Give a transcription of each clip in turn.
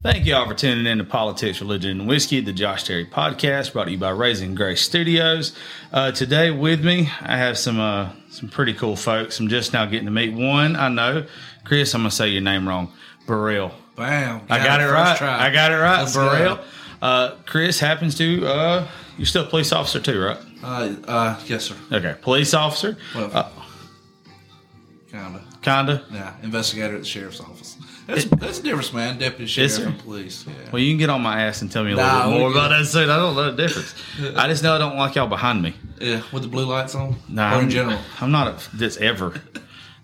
Thank you all for tuning in to Politics, Religion, and Whiskey, the Josh Terry podcast, brought to you by Raising Grace Studios. Uh, today with me, I have some uh, some pretty cool folks. I'm just now getting to meet one. I know, Chris. I'm gonna say your name wrong, Burrell. Bam! I got it right. try. I got it right, Let's Burrell. Uh, Chris happens to. Uh, you're still a police officer too, right? Uh, uh, yes, sir. Okay, police officer. Well, Uh, kinda. kinda. Yeah, investigator at the sheriff's office. That's, that's difference, man. Deputy sheriff and police. Yeah. Well, you can get on my ass and tell me a little Nah, bit more about that soon. I don't know the difference. I just know I don't like y'all behind me. yeah, with the blue lights on. No, or in I'm, general. I'm not a, this ever.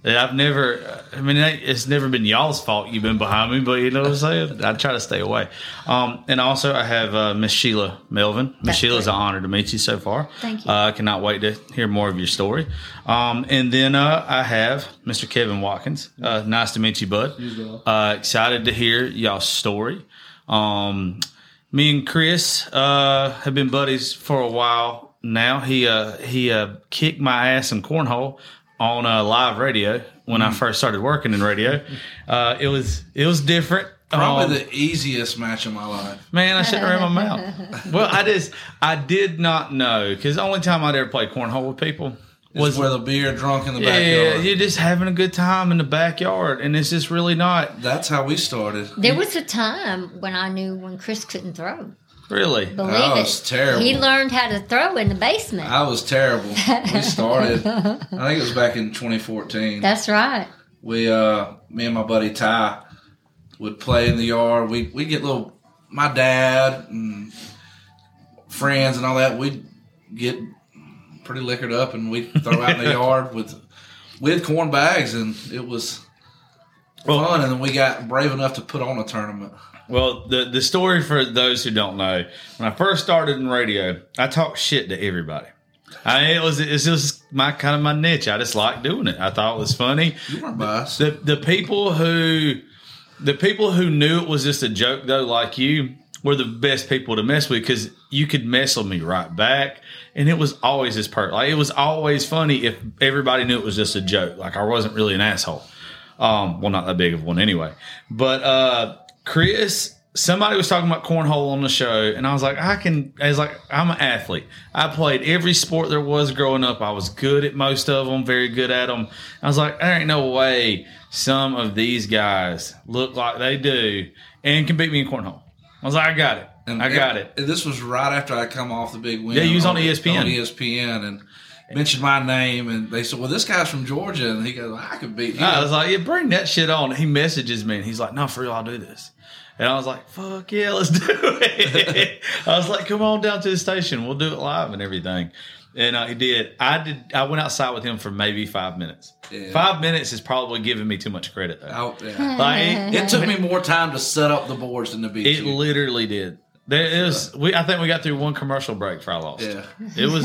I've never. I mean, it's never been y'all's fault you've been behind me, but you know what I'm saying. I try to stay away. Um, and also, I have uh, Miss Sheila Melvin. Miss That's Sheila, it's great. an honor to meet you so far. Thank you. Uh, I cannot wait to hear more of your story. Um, and then uh, I have Mr. Kevin Watkins. Uh, nice to meet you, bud. Uh, excited to hear y'all's story. Um, me and Chris uh, have been buddies for a while now. He uh, he uh, kicked my ass in cornhole on uh, live radio when I first started working in radio. Uh, it was it was different. Probably Um, the easiest match of my life. Man, I shouldn't have ran my mouth. Well, I just I did not know because the only time I'd ever play cornhole with people Was was where the beer drunk in the yeah, backyard. Yeah, you're just having a good time in the backyard, and it's just really not That's how we started. There was a time when I knew when Chris couldn't throw. Really. Believe That it. was terrible. He learned how to throw in the basement. I was terrible. We started. I think it was back in 2014. That's right. we uh me and my buddy Ty would play in the yard. We we get little my dad and friends and all that. We'd get pretty liquored up and we'd throw out in the yard with with corn bags and it was fun and then we got brave enough to put on a tournament. Well, the the story for those who don't know, when I first started in radio, I talked shit to everybody. I mean, it was it's just my kind of my niche. I just liked doing it. I thought it was funny. You weren't biased. The the people who the people who knew it was just a joke though, like you, were the best people to mess with because you could mess with me right back, and it was always this part. Like it was always funny if everybody knew it was just a joke. Like I wasn't really an asshole. Um, well, not that big of one anyway. But uh, Chris, somebody was talking about cornhole on the show, and I was like, I can. I was like, I'm an athlete. I played every sport there was growing up. I was good at most of them, very good at them. I was like, there ain't no way some of these guys look like they do and can beat me in cornhole. I was like, I got it. I got it. And this was right after I come off the big win. Yeah, you was on E ESPN. On ESPN and mentioned my name and they said, "Well, this guy's from Georgia," and he goes, "I could beat you." I was like, yeah, bring that shit on. He messages me and he's like, no, for real, I'll do this. And I was like, fuck yeah, let's do it. I was like, come on down to the station. We'll do it live and everything. And uh, he did. I did. I went outside with him for maybe five minutes. Yeah. Five minutes is probably giving me too much credit though. Out there. Like, It took me more time to set up the boards than to beat it you. literally did. There it was. We. I think we got through one commercial break for I lost. yeah. It was.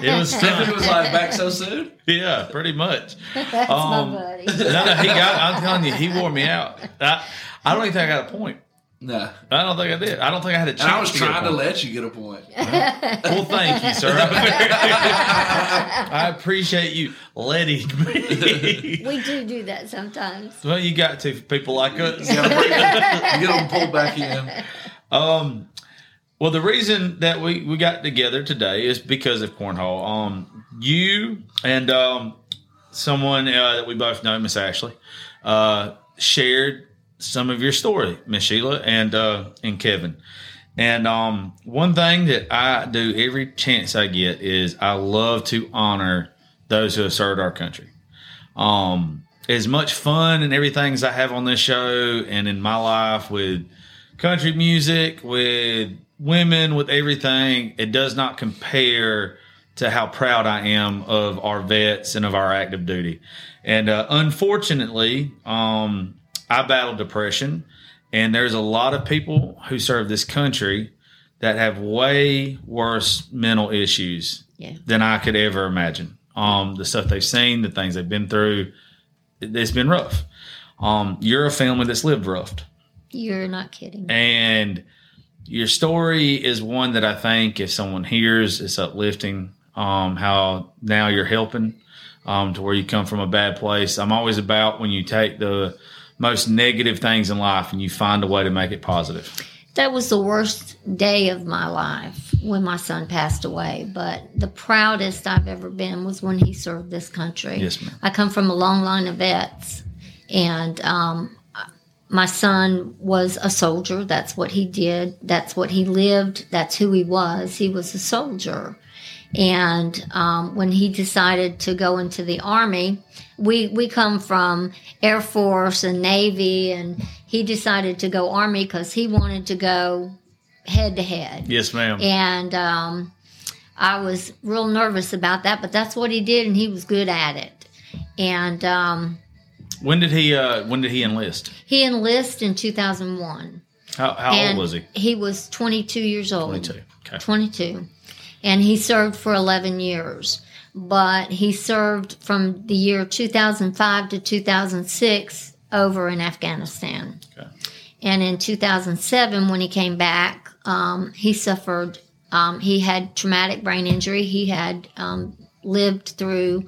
It was. Tiffany was like, back so soon? yeah, pretty much. That's Um, my buddy. No, no, he got. I'm telling you, he wore me out. I, I don't even think I got a point. No. I don't think I did. I don't think I had a chance. And I was to get a trying to let you get a point. Well, thank you, sir. I appreciate you letting me. We do do that sometimes. well, you got to for people like us. You gotta bring get them pulled back in. Um, well, the reason that we, we got together today is because of cornhole. Um, you and um, someone uh, that we both know, Miss Ashley, uh, shared some of your story, Miss Sheila and uh, and Kevin. And um, one thing that I do every chance I get is I love to honor those who have served our country. Um, as much fun and everything as I have on this show and in my life with country music, with women, with everything, it does not compare to how proud I am of our vets and of our active duty. And uh, unfortunately, um, I battled depression, and there's a lot of people who serve this country that have way worse mental issues Yeah. than I could ever imagine. Um, the stuff they've seen, the things they've been through, it- it's been rough. Um, you're a family that's lived rough You're not kidding. and your story is one that I think if someone hears, it's uplifting. Um, how now you're helping um, to where you come from a bad place. I'm always about when you take the most negative things in life and you find a way to make it positive. That was the worst day of my life when my son passed away. But the proudest I've ever been was when he served this country. Yes, ma'am. I come from a long line of vets, and um, my son was a soldier. That's what he did. That's what he lived. That's who he was. He was a soldier. And um, when he decided to go into the army, we we come from Air Force and Navy, and he decided to go Army because he wanted to go head to head. Yes, ma'am. And um, I was real nervous about that, but that's what he did, and he was good at it. And um, When did he uh when did he enlist? he enlisted in 2001. How, how and old was he? He was 22 years old. 22. Okay. 22. And he served for 11 years. But he served from the year 2005 to 2006 over in Afghanistan. Okay. And in 2007, when he came back, um, he suffered, um, he had traumatic brain injury. He had um, lived through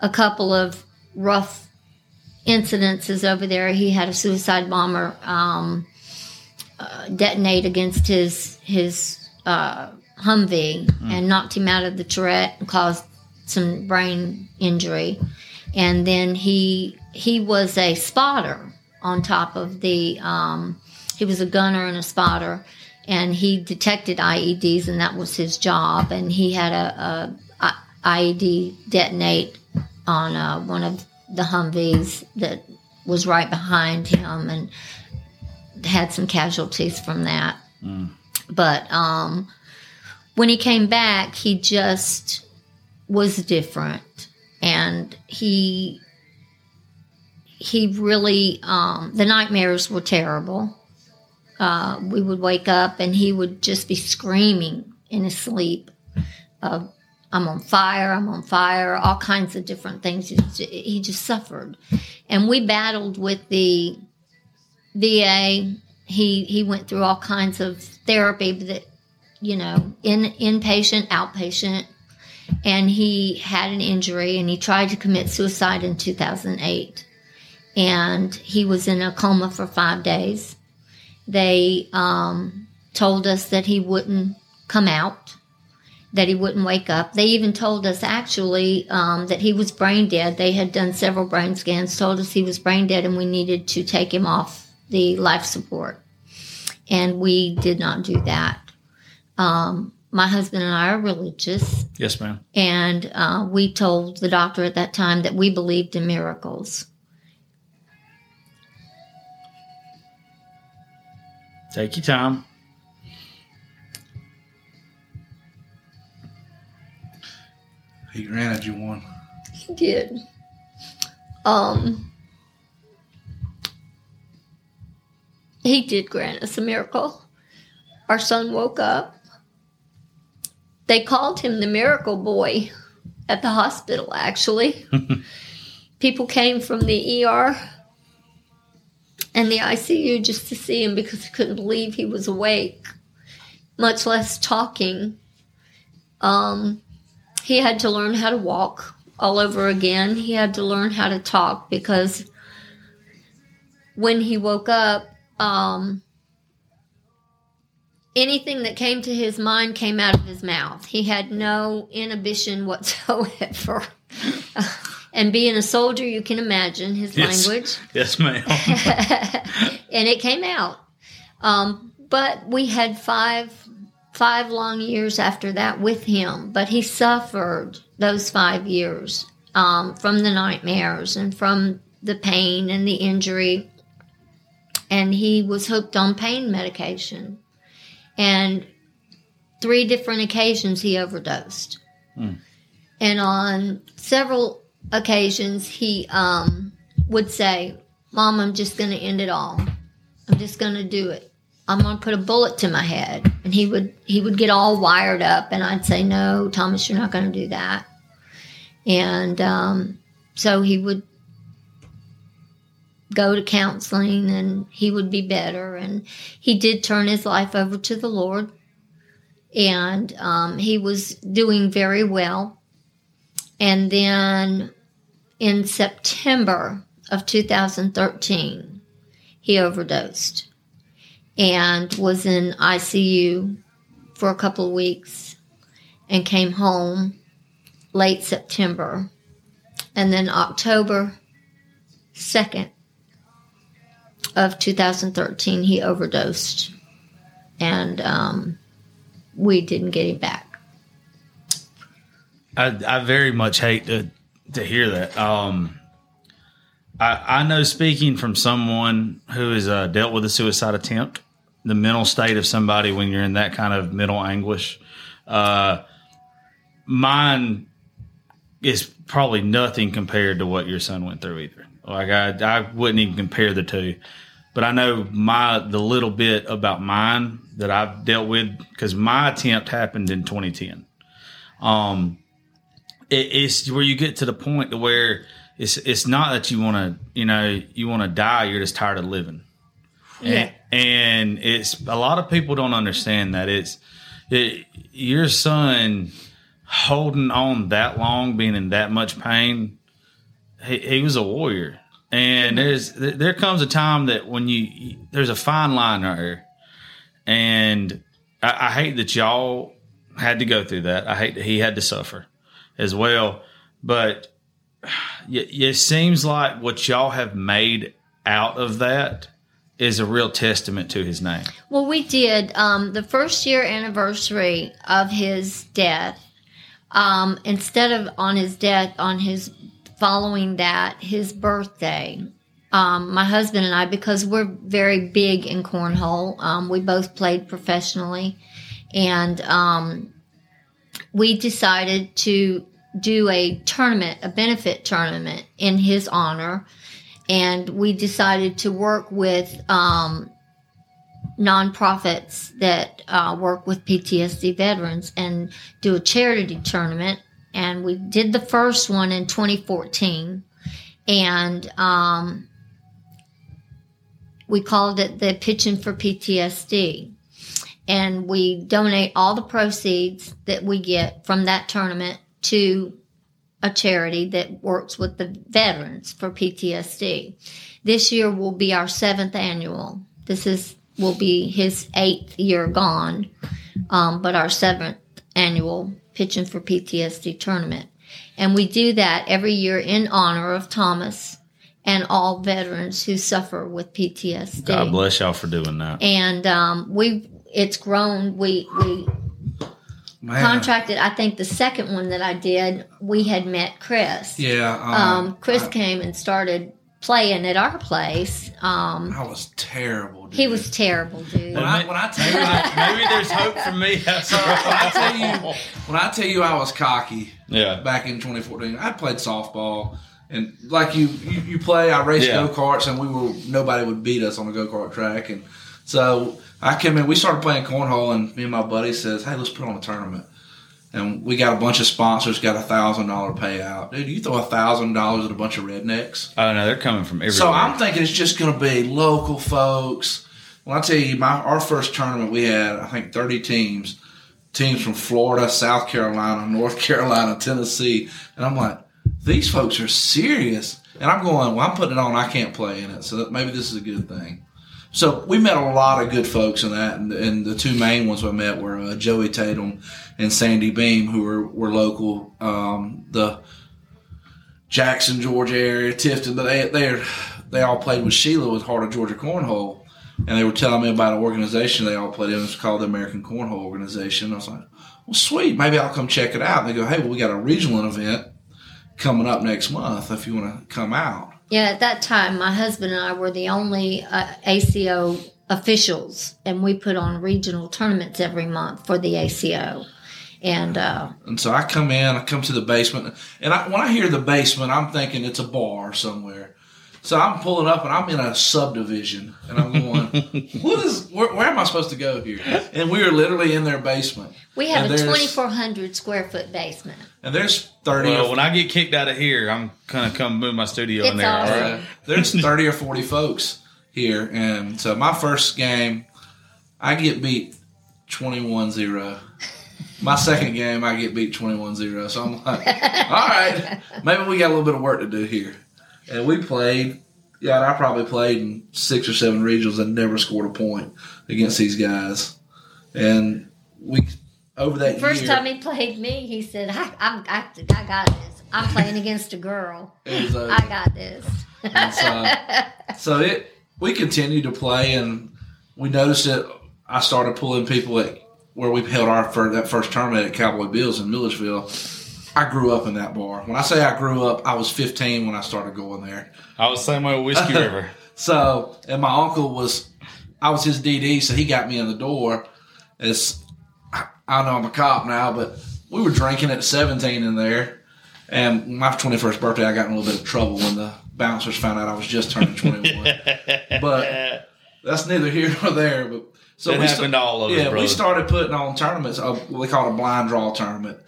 a couple of rough incidences over there. He had a suicide bomber um, uh, detonate against his his uh, Humvee and knocked him out of the turret and caused some brain injury. And then he he was a spotter on top of the um, he was a gunner and a spotter and he detected IEDs and that was his job and he had a, a, a IED detonate on uh, one of the Humvees that was right behind him and had some casualties from that. But um, when he came back, he just was different, and he he really um, the nightmares were terrible. Uh, we would wake up and he would just be screaming in his sleep. Uh, I'm on fire. I'm on fire. All kinds of different things. He just, suffered, and we battled with the VA. He he went through all kinds of therapy that you know in inpatient, outpatient, and he had an injury and he tried to commit suicide in 2008, and he was in a coma for five days. They um, told us that he wouldn't come out that he wouldn't wake up. They even told us actually um, that he was brain dead. They had done several brain scans, told us he was brain dead, and we needed to take him off the life support. And we did not do that. Um, my husband and I are religious, Yes, ma'am. and uh, we told the doctor at that time that we believed in miracles. Take your time. He granted you one. He did. Um, he did grant us a miracle. Our son woke up. They called him the miracle boy at the hospital, actually. People came from the ER and the ICU just to see him because they couldn't believe he was awake, much less talking. Um, he had to learn how to walk all over again. He had to learn how to talk because when he woke up, um, anything that came to his mind came out of his mouth. He had no inhibition whatsoever. and being a soldier, you can imagine his Yes. language Yes, ma'am. and it came out. Um, but we had five five long years after that with him. But he suffered those five years um, from the nightmares and from the pain and the injury, and he was hooked on pain medication. And three different occasions he overdosed, and on several occasions he um, would say, "Mom, I'm just going to end it all." I'm just going to do it. I'm going to put a bullet to my head. And he would he would get all wired up and I'd say, "No, Thomas, you're not going to do that." And um, so he would go to counseling and he would be better and he did turn his life over to the Lord and um, he was doing very well. And then in September of 2013, he overdosed and was in ICU for a couple of weeks and came home late September. And then October 2nd of 2013, he overdosed. And um, we didn't get him back. I, I very much hate to to hear that. Um, I, I know speaking from someone who has uh, dealt with a suicide attempt, the mental state of somebody when you're in that kind of mental anguish. Uh, mine is probably nothing compared to what your son went through either. Like I, I wouldn't even compare the two. But I know my the little bit about mine that I've dealt with because my attempt happened in 2010. Um, it, it's where you get to the point to where it's it's not that you want to you know you want to die. You're just tired of living. Yeah. And, and it's a lot of people don't understand that it's it, your son holding on that long, being in that much pain. He, he was a warrior, and mm-hmm. there's there comes a time that when you there's a fine line right here, and I, I hate that y'all had to go through that. I hate that he had to suffer as well, but it, it seems like what y'all have made out of that is a real testament to his name. Well, we did um, the first year anniversary of his death. Um, instead of on his death, on his following that, his birthday, um, my husband and I, because we're very big in cornhole, um, we both played professionally, and um, we decided to do a tournament, a benefit tournament in his honor, and we decided to work with um, nonprofits that uh, work with PTSD veterans and do a charity tournament. And we did the first one in 2014, and um, we called it the Pitching for PTSD. And we donate all the proceeds that we get from that tournament to a charity that works with the veterans for PTSD. This year will be our seventh annual. This is will be his eighth year gone, um, but our seventh annual pitching for PTSD tournament. And we do that every year in honor of Thomas and all veterans who suffer with PTSD. God bless y'all for doing that. And um, we it's grown. We we Man. contracted. I think the second one that I did, we had met Chris. Yeah. Um, Um, Chris I, came and started playing at our place. Um, I was terrible. Dude. he was terrible, dude. When I, when I tell you, there- maybe there's hope for me. That's when I tell you, when I tell you, I was cocky yeah. back in 2014. I played softball, and like you, you, you play. I raced Yeah. go karts, and we were nobody would beat us on the go kart track, and so I came in. We started playing cornhole, and me and my buddy says, "Hey, let's put on a tournament." And we got a bunch of sponsors, got a thousand dollar payout. Dude, you throw a thousand dollars at a bunch of rednecks. Oh no, they're coming from everywhere. So I'm thinking it's just going to be local folks. Well, I tell you, my our first tournament we had, I think, 30 teams, teams from Florida, South Carolina, North Carolina, Tennessee, and I'm like, these folks are serious. And I'm going, well, I'm putting it on. I can't play in it, so that, maybe this is a good thing. So we met a lot of good folks in that, and, and the two main ones we met were uh, Joey Tatum and Sandy Beam, who were were local. Um, the Jackson, Georgia area, Tifton, but they they they all played with Sheila with Heart of Georgia Cornhole, and they were telling me about an organization they all played in. It's called the American Cornhole Organization. I was like, well, sweet, maybe I'll come check it out. And they go, hey, well, we got a regional event coming up next month if you want to come out. Yeah, at that time, my husband and I were the only uh, ACO officials, and we put on regional tournaments every month for the ACO. And uh, And so I come in, I come to the basement, and I, when I hear the basement, I'm thinking it's a bar somewhere. So I'm pulling up, and I'm in a subdivision, and I'm going, "What is? Where, where am I supposed to go here?" And we are literally in their basement, we have And a 2,400 square foot basement. and there's thirty. well, or, when I get kicked out of here, I'm gonna come move my studio in there. awesome. All right. there's thirty or forty folks here, and so my first game, I get beat 21-0. My second game, I get beat 21-0. So I'm like, all right, maybe we got a little bit of work to do here. And we played, Yeah, and I probably played in six or seven regionals and never scored a point against these guys. And we over that First year, time he played me, he said, I, I'm, I, I got this. I'm playing against a girl. I got this. And so, so it we continued to play, and we noticed that I started pulling people at where we held our first, that first tournament at Cowboy Bills in Milledgeville. I grew up in that bar. When I say I grew up, I was 15 when I started going there. I was the same way with Whiskey River. So, and my uncle was, I was his DD, so he got me in the door. As I know I'm a cop now, but we were drinking at 17 in there. And my 21st birthday, I got in a little bit of trouble when the bouncers found out I was just turning 21. but that's neither here nor there. But so That we happened to all of yeah, we started putting on tournaments. Uh, what we call a blind draw tournament.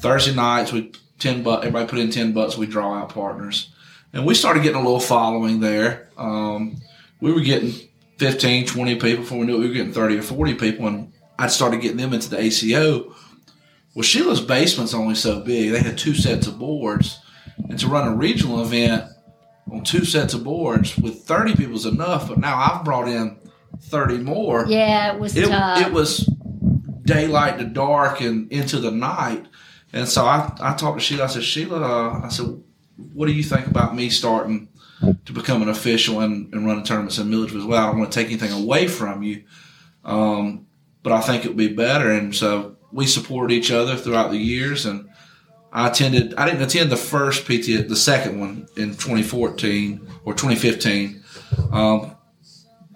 Thursday nights, we ten bucks. Everybody put in ten bucks. We draw out partners, and we started getting a little following there. Um, we were getting 15, 20 people before we knew it. We were getting thirty or forty people, and I started getting them into the ACO. Well, Sheila's basement's only so big. They had two sets of boards, and to run a regional event on two sets of boards with thirty people is enough. But now I've brought in thirty more Yeah, it was it, tough. it was daylight to dark and into the night. And so I, I talked to Sheila. I said, Sheila, uh, I said, what do you think about me starting to become an official and, and running tournaments in Milledgeville as well? I don't want to take anything away from you, um, but I think it would be better. And so we supported each other throughout the years. And I attended, I didn't attend the first PT, the second one in 2014 or 2015. Um,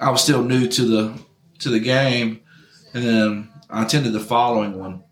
I was still new to the to the game, and then I attended the following one,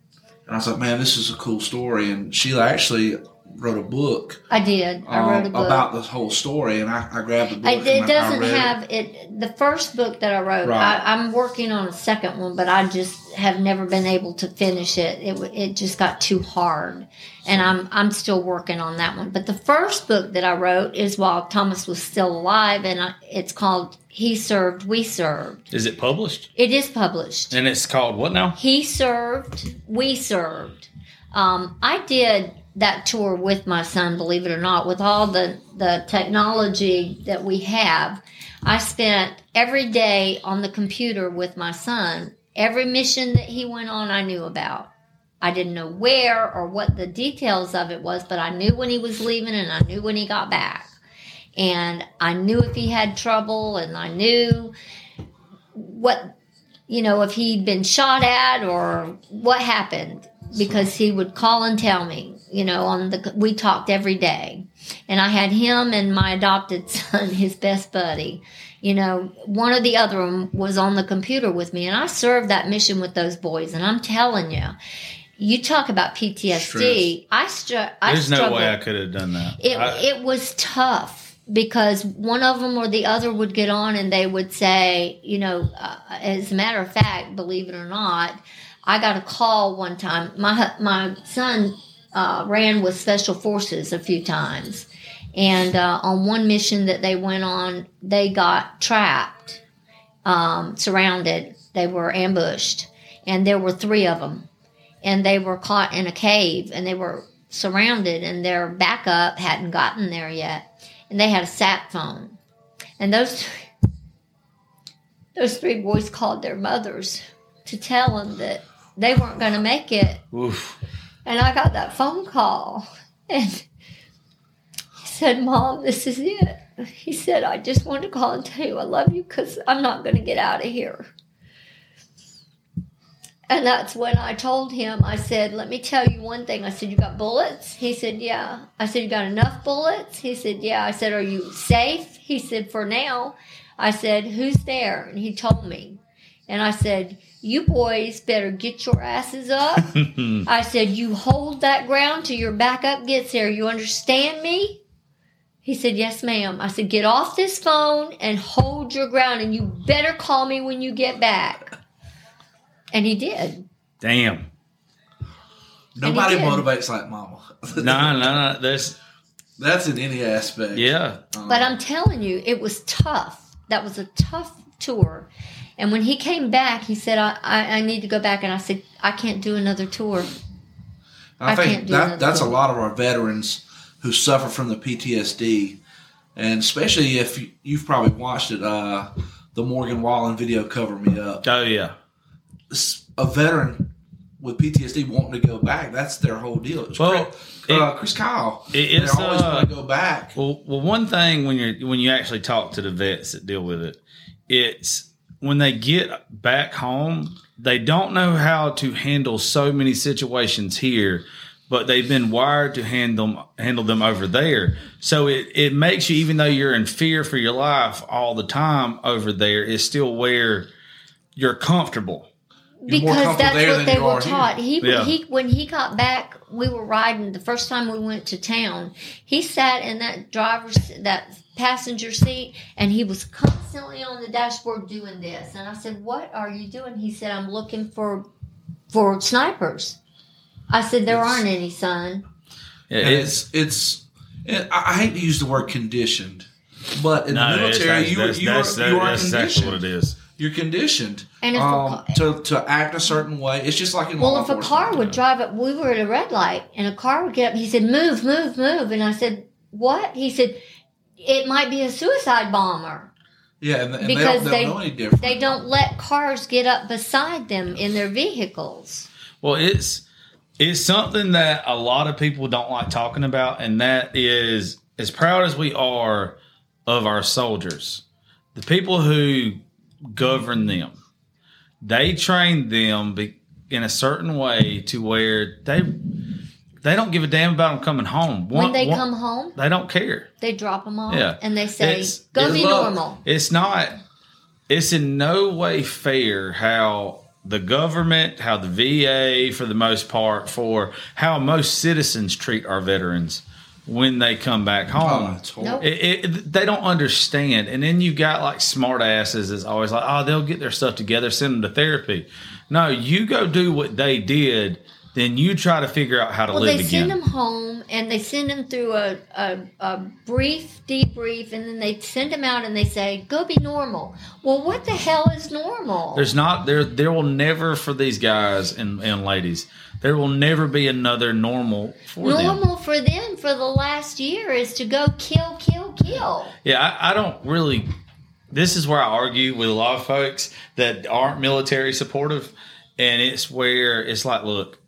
and I was like, "Man, this is a cool story." And Sheila actually wrote a book, I did. I um, wrote a book. about the whole story, and I, I grabbed the book. It I- I doesn't read it. have it. The first book that I wrote, Right. I, I'm working on a second one, but I just have never been able to finish it. It it just got too hard, and I'm I'm still working on that one. But the first book that I wrote is while Thomas was still alive, and I, it's called "He Served, We Served." Is it published? It is published. And it's called what now? He served, we served. Um, I did that tour with my son, believe it or not, with all the, the technology that we have. I spent every day on the computer with my son. Every mission that he went on, I knew about. I didn't know where or what the details of it was, but I knew when he was leaving and I knew when he got back. And I knew if he had trouble and I knew what you know, if he'd been shot at or what happened, because he would call and tell me, you know, on the, we talked every day. And I had him and my adopted son, his best buddy. You know, one or the other of them was on the computer with me, and I served that mission with those boys. And I'm telling you, you talk about PTSD. I, str- I There's no way I could have done that. It I- it was tough because one of them or the other would get on and they would say, you know, uh, as a matter of fact, believe it or not, I got a call one time. My my son uh, ran with special forces a few times, and uh, on one mission that they went on, they got trapped, um, surrounded. They were ambushed, and there were three of them, and they were caught in a cave, and they were surrounded, and their backup hadn't gotten there yet, and they had a sat phone, and those those three boys called their mothers to tell them that they weren't going to make it, Oof. and I got that phone call, and he said, "Mom, this is it." He said, "I just wanted to call and tell you I love you because I'm not going to get out of here." And that's when I told him, I said, let me tell you one thing. I said, you got bullets? He said, yeah. I said, you got enough bullets? He said, yeah. I said, are you safe? He said, for now. I said, who's there? And he told me. And I said, you boys better get your asses up. I said, you hold that ground till your backup gets there. You understand me? He said, yes, ma'am. I said, get off this phone and hold your ground. And you better call me when you get back. And he did. Damn. Nobody did. motivates like Mama. No, no, no. There's That's in any aspect. yeah. Um, But I'm telling you, it was tough. That was a tough tour. And when he came back, he said, I, I, I need to go back. And I said, I can't do another tour. I, I think that another that's a lot of our veterans who suffer from the PTSD. and especially if you- you've probably watched it, uh, the Morgan Wallen video "Cover Me Up." Oh yeah. A veteran with PTSD wanting to go back, that's their whole deal. It's Well, Chris, uh, Chris Kyle, it- it's, they always uh, want to go back. Well, well, one thing when you're when you actually talk to the vets that deal with it, it's when they get back home, they don't know how to handle so many situations here, but they've been wired to handle handle them over there. So it it makes you, even though you're in fear for your life all the time over there, is still where you're comfortable. You're more because that's what they were are here. taught. He Yeah. he when he got back, we were riding the first time we went to town. He sat in that driver's that passenger seat and he was constantly on the dashboard doing this. And I said, "What are you doing?" He said, "I'm looking for for snipers." I said, "There It's- aren't any, son." Yeah, And it's, it's it's. I I hate to use the word conditioned, but in no, the it's- military, that's, you that's, you that's, are, you are that's what it conditioned. is. You're conditioned And if a um, ca- to to act a certain way. It's just like in Well, law if a car would drive up, we were at a red light, and a car would get up. He said, "Move, move, move," and I said, "What?" He said, "It might be a suicide bomber." yeah, and, and because they don't, they they- don't know any different. They don't let cars get up beside them in their vehicles. Well, it's it's something that a lot of people don't like talking about, and that is as proud as we are of our soldiers, the people who govern them, they train them be, in a certain way to where they they don't give a damn about them coming home. when they one- come home, they don't care. they drop them off, Yeah. and they say, It's- "Go it's be love. normal." It's not. It's in no way fair how the government, how the VA, for the most part, for how most citizens treat our veterans when they come back Oh, home. it's horrible. Nope. It, it, they don't understand, and then you got like smart asses that's always like, "Oh, they'll get their stuff together, send them to therapy." No, you go do what they did, then you try to figure out how to Well, live they again. send them home, and they send them through a, a, a brief debrief, and then they send them out, and they say, "Go be normal." Well, what the hell is normal? There's not there. There will never for these guys and, and ladies. There will never be another normal for them. normal for them for the last year is to go kill, kill, kill. Yeah, I, I don't really. This is where I argue with a lot of folks that aren't military supportive, and it's where it's like, look,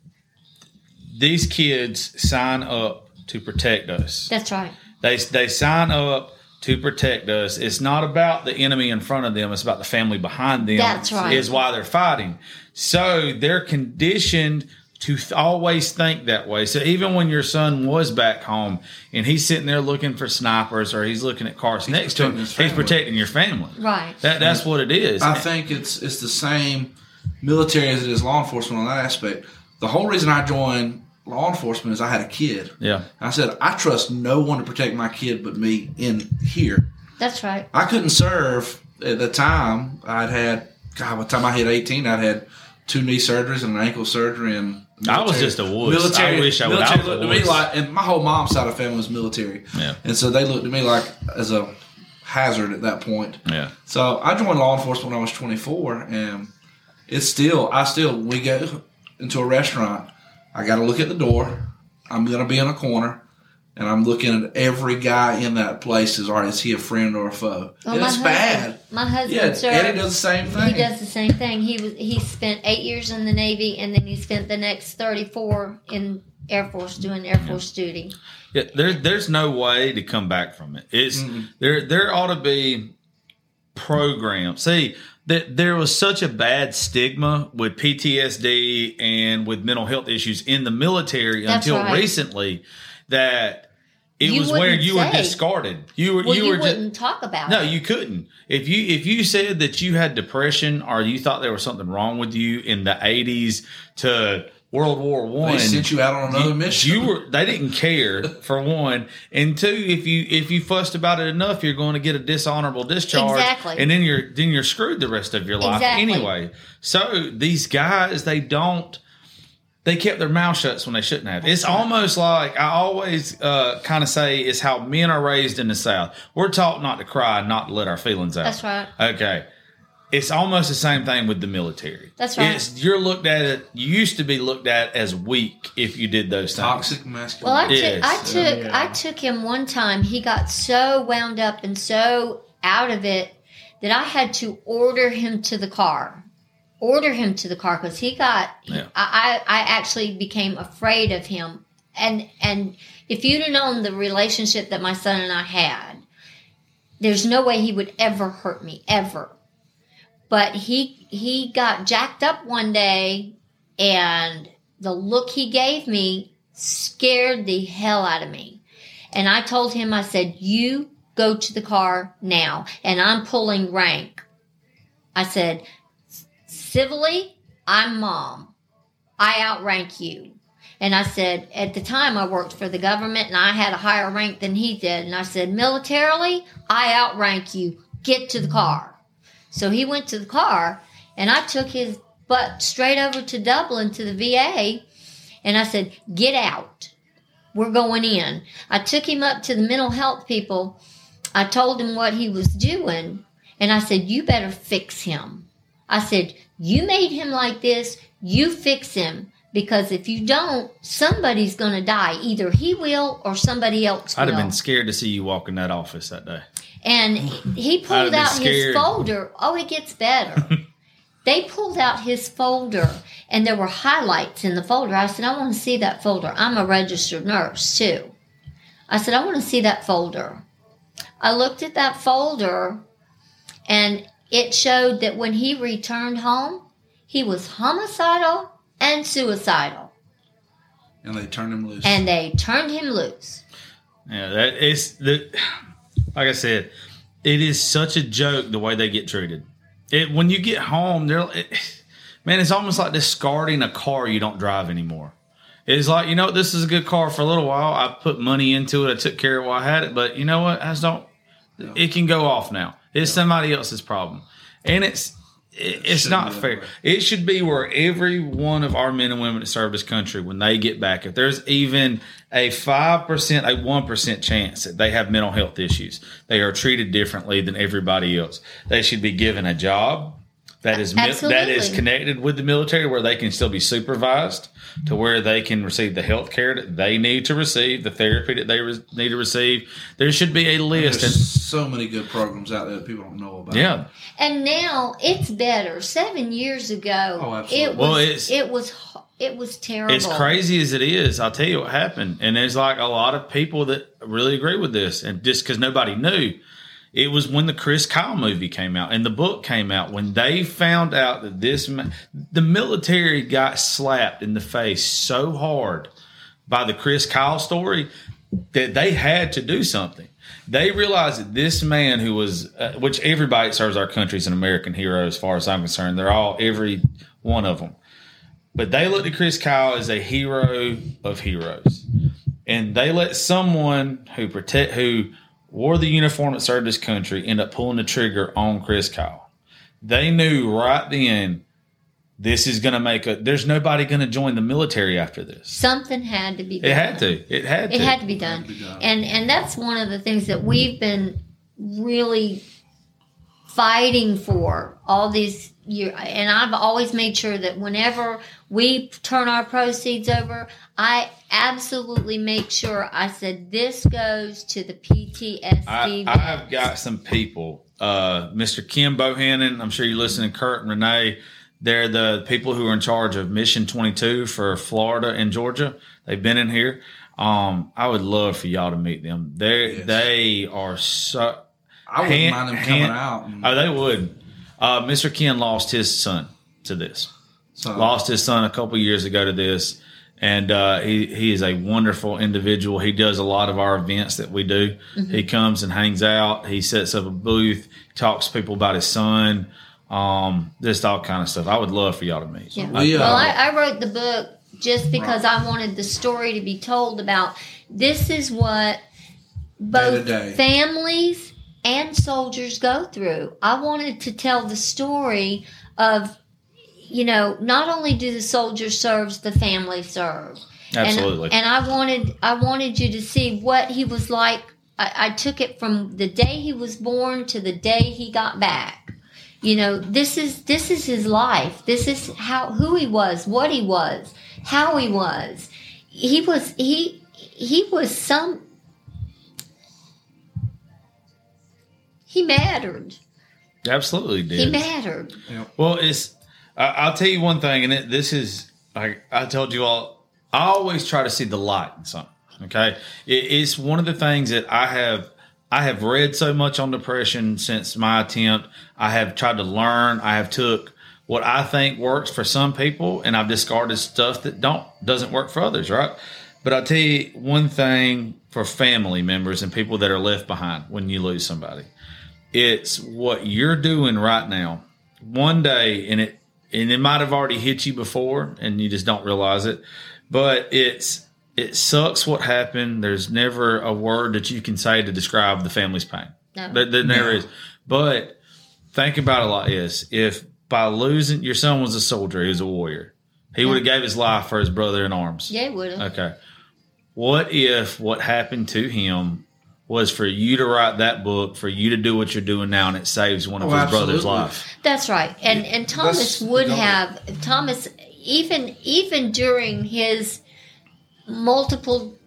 these kids sign up to protect us. That's right. They they sign up to protect us. It's not about the enemy in front of them. It's about the family behind them. That's right. Is why they're fighting. So they're conditioned to th- always think that way. So even when your son was back home and he's sitting there looking for snipers or he's looking at cars next to him, he's protecting your family. Right. That that's what it is. I think it's it's the same military as it is law enforcement on that aspect. The whole reason I joined law enforcement is I had a kid. yeah. I said I trust no one to protect my kid but me in here. That's right. I couldn't serve at the time. I'd had God. By the time I hit eighteen, I'd had two knee surgeries and an ankle surgery. And I was just a wuss. I wish I would- I Military looked at me like, and my whole mom's side of family was military. Yeah. and so they looked at me like as a hazard at that point. Yeah. So I joined law enforcement when I was 24, and it's still, I still, we go into a restaurant. I got to look at the door. I'm going to be in a corner, and I'm looking at every guy in that place. Is all right? Is he a friend or a foe? Well, and my it's husband, bad. My husband, Yeah, sir, Eddie does the same thing. he does the same thing. He was he spent eight years in the Navy, and then he spent the next thirty four in Air Force doing Air Force duty. Yeah, there, there's no way to come back from it. It's there. There ought to be programs. See that there was such a bad stigma with PTSD and with mental health issues in the military That's until right. recently that it You was where wouldn't you were discarded. You were Well, you, you, were just wouldn't talk about it. no, it. you couldn't. If you if you said that you had depression or you thought there was something wrong with you in the eighties to World War One, They sent you out on another you, mission. You were they didn't care for one, and two. If you if you fussed about it enough, you're going to get a dishonorable discharge, Exactly. and then you're then you're screwed the rest of your life Exactly. anyway. So these guys, they don't. They kept their mouth shut when they shouldn't have. It's almost like I always uh, kind of say is how men are raised in the South. We're taught not to cry, not to let our feelings out. That's right. Okay. it's almost the same thing with the military. That's right. It's, you're looked at it. You used to be looked at as weak if you did those things. Toxic Well, I masculinity. took, I took, Yeah. I took him one time. He got so wound up and so out of it that I had to order him to the car. Order him to the car because he got. Yeah. I, I I actually became afraid of him, and and if you'd have known the relationship that my son and I had, there's no way he would ever hurt me ever. But he he got jacked up one day, and the look he gave me scared the hell out of me. And I told him, I said, You go to the car now. And I'm pulling rank. I said, Civilly, I'm mom. I outrank you. And I said, At the time, I worked for the government and I had a higher rank than he did. And I said, Militarily, I outrank you. Get to the car. So he went to the car and I took his butt straight over to Dublin to the VA. And I said, Get out. We're going in. I took him up to the mental health people. I told him what he was doing. And I said, You better fix him. I said, You made him like this. You fix him. Because if you don't, somebody's going to die. Either he will or somebody else I'd will. have been scared to see you walk in that office that day. And he pulled out his folder. Oh, it gets better. they pulled out his folder and there were highlights in the folder. I said, I want to see that folder. I'm a registered nurse too. I said, I want to see that folder. I looked at that folder and it showed that when he returned home, he was homicidal and suicidal. and they turned him loose. And they turned him loose. Yeah, that is the. Like I said, it is such a joke the way they get treated. It when you get home, they're it, man. It's almost like discarding a car you don't drive anymore. It's like you know this is a good car for a little while. I put money into it. I took care of while I had it, but you know what? I just don't. It can go off now. It's somebody else's problem, and it's it, it's not fair. way. It should be where every one of our men and women that serve this country, when they get back, if there's even a five percent, a one percent chance that they have mental health issues, they are treated differently than everybody else. They should be given a job that is mil- that is connected with the military, where they can still be supervised, to where they can receive the health care that they need to receive, the therapy that they re- need to receive. There should be a list, There's and so many good programs out there that people don't know about. yeah, And now it's better. Seven years ago, Oh, absolutely. it was Well, it's- it was it was terrible. As crazy as it is, I'll tell you what happened. And there's like a lot of people that really agree with this. And just because nobody knew, it was when the Chris Kyle movie came out and the book came out. When they found out that this, the military got slapped in the face so hard by the Chris Kyle story that they had to do something. They realized that this man who was, uh, which everybody serves our country is an American hero as far as I'm concerned. They're all, every one of them. But they looked at Chris Kyle as a hero of heroes. And they let someone who protect who wore the uniform that served this country end up pulling the trigger on Chris Kyle. They knew right then this is gonna make a there's nobody gonna join the military after this. Something had to be done. It had to. It had to. It had to be done. to be done. And and that's one of the things that we've been really fighting for all these years. And I've always made sure that whenever we turn our proceeds over, I absolutely make sure I said this goes to the PTSD. I, vets. I've got some people, uh, Mr. Kim Bohannon. I'm sure you're listening. Kurt and Renee. They're the people who are in charge of Mission 22 for Florida and Georgia. They've been in here. Um, I would love for y'all to meet them. They Yes. they are so. I wouldn't Hand- mind them coming hand- out. And, Oh, they would. Uh, Mr. Ken lost his son to this. so, Lost his son a couple years ago to this, and uh, he he is a wonderful individual. He does a lot of our events that we do. He comes and hangs out. He sets up a booth, talks to people about his son, um, just all kind of stuff. I would love for y'all to meet. Yeah. We, uh, well, I, I wrote the book just because I wanted the story to be told about this is what both families and soldiers go through. I wanted to tell the story of, you know, not only do the soldiers serve, the family serve. And- Absolutely. And, I wanted I wanted you to see what he was like. I, I took it from the day he was born to the day he got back. You know, this is this is his life. This is how who he was, what he was, how he was. He was he he was some he mattered. Absolutely did. He mattered. Well, it's. I, I'll tell you one thing, and it, this is. I, I told you all. I always try to see the light in something. Okay, it, it's one of the things that I have. I have read so much on depression since my attempt. I have tried to learn. I have took what I think works for some people, and I've discarded stuff that don't doesn't work for others. Right. But I'll tell you one thing for family members and people that are left behind when you lose somebody it's what you're doing right now. One day, and it and it might have already hit you before, and you just don't realize it. But it's it sucks what happened. There's never a word that you can say to describe the family's pain. No. There, there never is. But think about it like this: if by losing your son was a soldier, he was a warrior, he would have gave his life for his brother in arms. Yeah, would have. Okay. What if what happened to him was for you to write that book, for you to do what you're doing now, and it saves one of Oh, his brother's absolutely. life? That's right. And and Thomas That's- would no. have Thomas even even during his multiple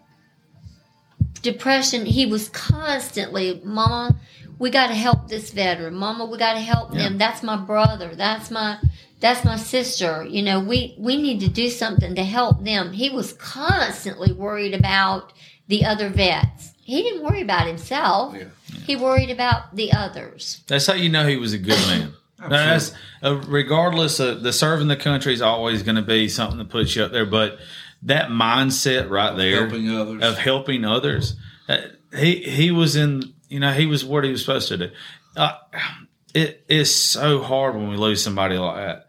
depression, he was constantly, Mama, we got to help this veteran. Mama, we got to help Yeah. them. That's my brother. That's my that's my sister. You know, we we need to do something to help them. He was constantly worried about the other vets. He didn't worry about himself. Yeah. He worried about the others. That's how you know he was a good man. Now, that's uh, regardless of the serving the country is always going to be something that puts you up there, but that mindset right there Helping others. of helping others, uh, he he was in you know he was what he was supposed to do. Uh, it is so hard when we lose somebody like that,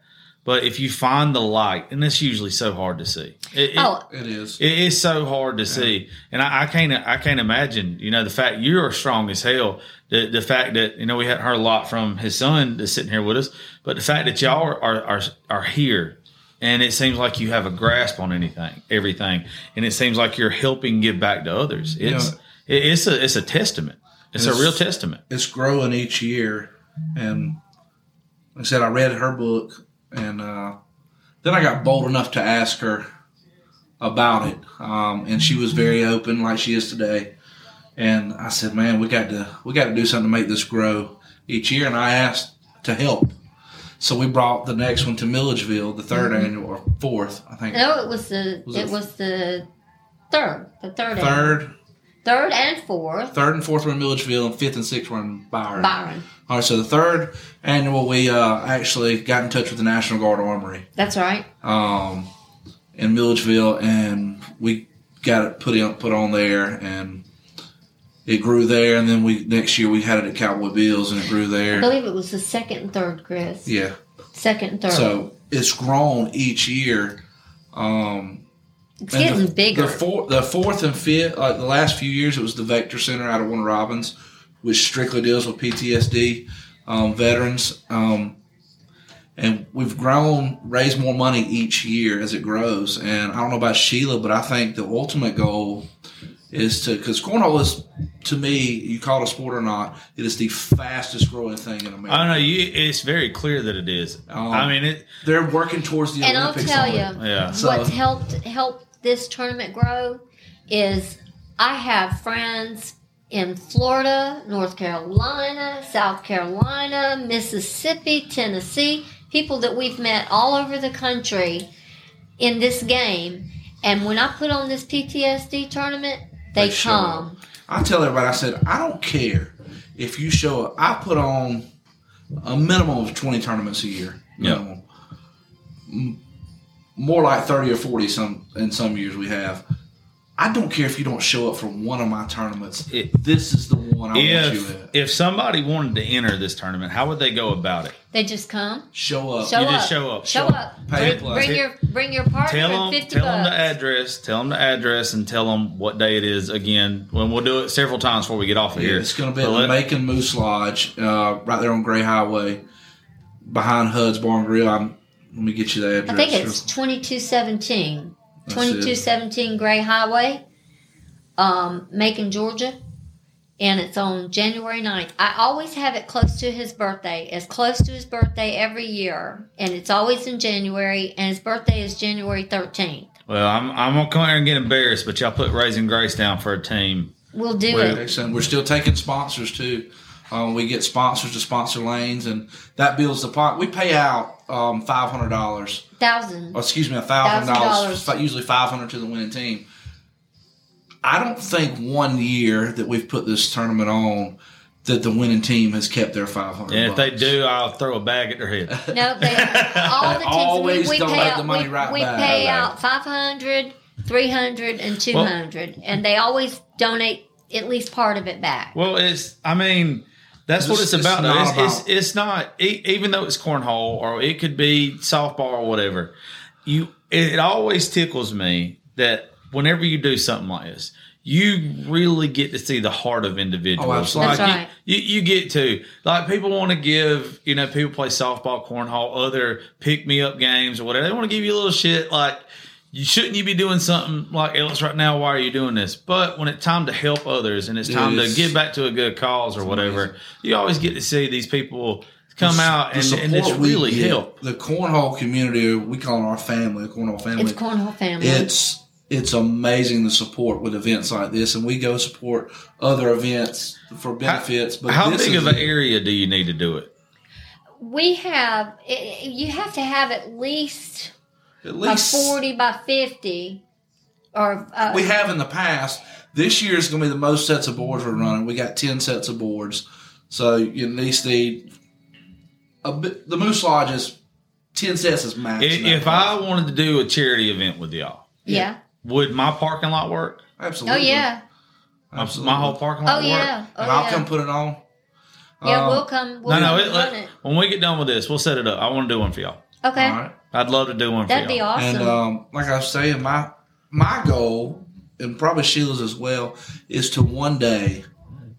but if you find the light, and it's usually so hard to see. It, it- Oh, it is. it is so hard to see, and I, I can't. I can't imagine. You know, the fact you're strong as hell. The the fact that you know we hadn't heard a lot from his son that's sitting here with us, but the fact that y'all are are are, are here, and it seems like you have a grasp on anything, everything, and it seems like you're helping give back to others. It's it, it's a it's a testament. It's a real testament. it's growing each year. And like I said, I read her book, and uh, then I got bold enough to ask her about it, um, and she was very open, like she is today. And I said, "Man, we got to we got to do something to make this grow each year." And I asked to help, so we brought the next one to Milledgeville, the 3rd annual or fourth, I think. No, it was the Was it, it- was the third, the third. Third, third and fourth. third and fourth were in Milledgeville, and fifth and sixth were in Byron. Byron. All right, so the third annual, we uh, actually got in touch with the National Guard Armory That's right. um, in Milledgeville, and we got it put in, put on there, and it grew there. And then we next year we had it at Cowboy Bills, and it grew there. I believe it was the second and third, Chris. Yeah, Second and third. so it's grown each year. Um, it's getting the, bigger. The, four, the fourth and fifth, like the last few years, it was the Vector Center out of Warner Robins, which strictly deals with PTSD um, veterans. Um, and we've grown, raised more money each year as it grows. And I don't know about Sheila, but I think the ultimate goal is to because cornhole is to me, you call it a sport or not, it is the fastest growing thing in America. I know. You, it's very clear that it is. Um, I mean, it. They're working towards the and I'll Olympics. tell you, Yeah. So- what's helped help this tournament grow is I have friends in Florida, North Carolina, South Carolina, Mississippi, Tennessee, people that we've met all over the country in this game. And when I put on this PTSD tournament, they, They show come. I tell everybody, I said, I don't care if you show up. I put on a minimum of 20 tournaments a year. Yeah. Minimum. M- More like 30 or 40 some in some years we have. I don't care if you don't show up for one of my tournaments. It- this is the one I want you at. if somebody wanted to enter this tournament, how would they go about it? They just come. Show up. Show You up. just show up. Show Show up. up. Pay Bring, plus. bring your bring your partner Tell them, fifty tell them the address. Tell them the address, and tell them what day it is. Again, when we'll do it several times before we get off of Yeah, here. it's going to be at the Macon Moose Lodge, uh, right there on Gray Highway, behind Hud's Bar and Grill. I'm, let me get you the address. I think it's 2217. That's it. 2217 Gray Highway, um, Macon, Georgia. and it's on January 9th. I always have it close to his birthday, as close to his birthday every year, and it's always in January, and his birthday is January 13th. Well, I'm I'm gonna come here and get embarrassed, but y'all put Raising Grace down for a team. We'll do Well, it. Excellent. We're still taking sponsors too. Um, we get sponsors to sponsor lanes, and that builds the pot. We pay out um, five hundred dollars, Thousand. or excuse me, a thousand dollars. $1,000. Usually five hundred to the winning team. I don't think one year that we've put this tournament on that the winning team has kept their five hundred. And if they do, I'll throw a bag at their head. No, they, all the teams always we, we donate pay the out, money we, right we back. pay Okay. out 500, 300, and 200, and they always donate at least part of it back. Well, it's. I mean, that's what it's it's about. though. not It's, it's about- it's not e- even though it's cornhole or it could be softball or whatever. You it, it always tickles me that whenever you do something like this, you really get to see the heart of individuals. Oh, absolutely. That's Like right. you, you, you get to like people want to give you know people play softball, cornhole, other pick me up games or whatever. They want to give you a little shit like you shouldn't you be doing something like else right now? Why are you doing this? But when it's time to help others and it's time is- to give back to a good cause or whatever, amazing. you always get to see these people come The- out and, and it's really get, help. The cornhole community, we call it our family, the cornhole family. It's Cornhole Family. it's it's amazing the support with events like this, and we go support other events for benefits. but How this big of an area do you need to do it? we have, it, you have to have at least at a least 40 by 50, or uh, we have in the past. This year is going to be the most sets of boards we're running. We got ten sets of boards, so you at least need a bit. The Moose Lodge is ten sets is max. If, if I wanted to do a charity event with y'all, yeah. would my parking lot work? Absolutely. Oh, absolutely, yeah. My- absolutely, My whole parking Oh, lot work? yeah. Oh, and I'll yeah. come put it on. Yeah, Um, we'll come. We'll No, no. It, it. when we get done with this, we'll set it up. I want to do one for y'all. Okay. All right. I'd love to do one That'd for be y'all. awesome. And um, like I was saying, my my goal, and probably Sheila's as well, is to one day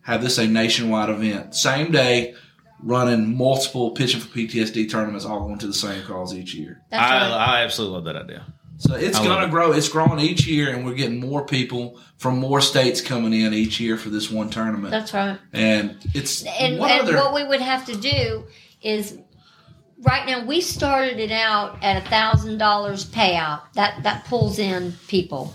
have this a nationwide event. Same day, running multiple pitching for PTSD tournaments, all going to the same cause each year. That's I, right. I absolutely love that idea. So it's I going to grow. It's growing each year, and we're getting more people from more states coming in each year for this one tournament. That's right. and it's And, and other what we would have to do is right now we started it out at a thousand dollars payout. That that pulls in people.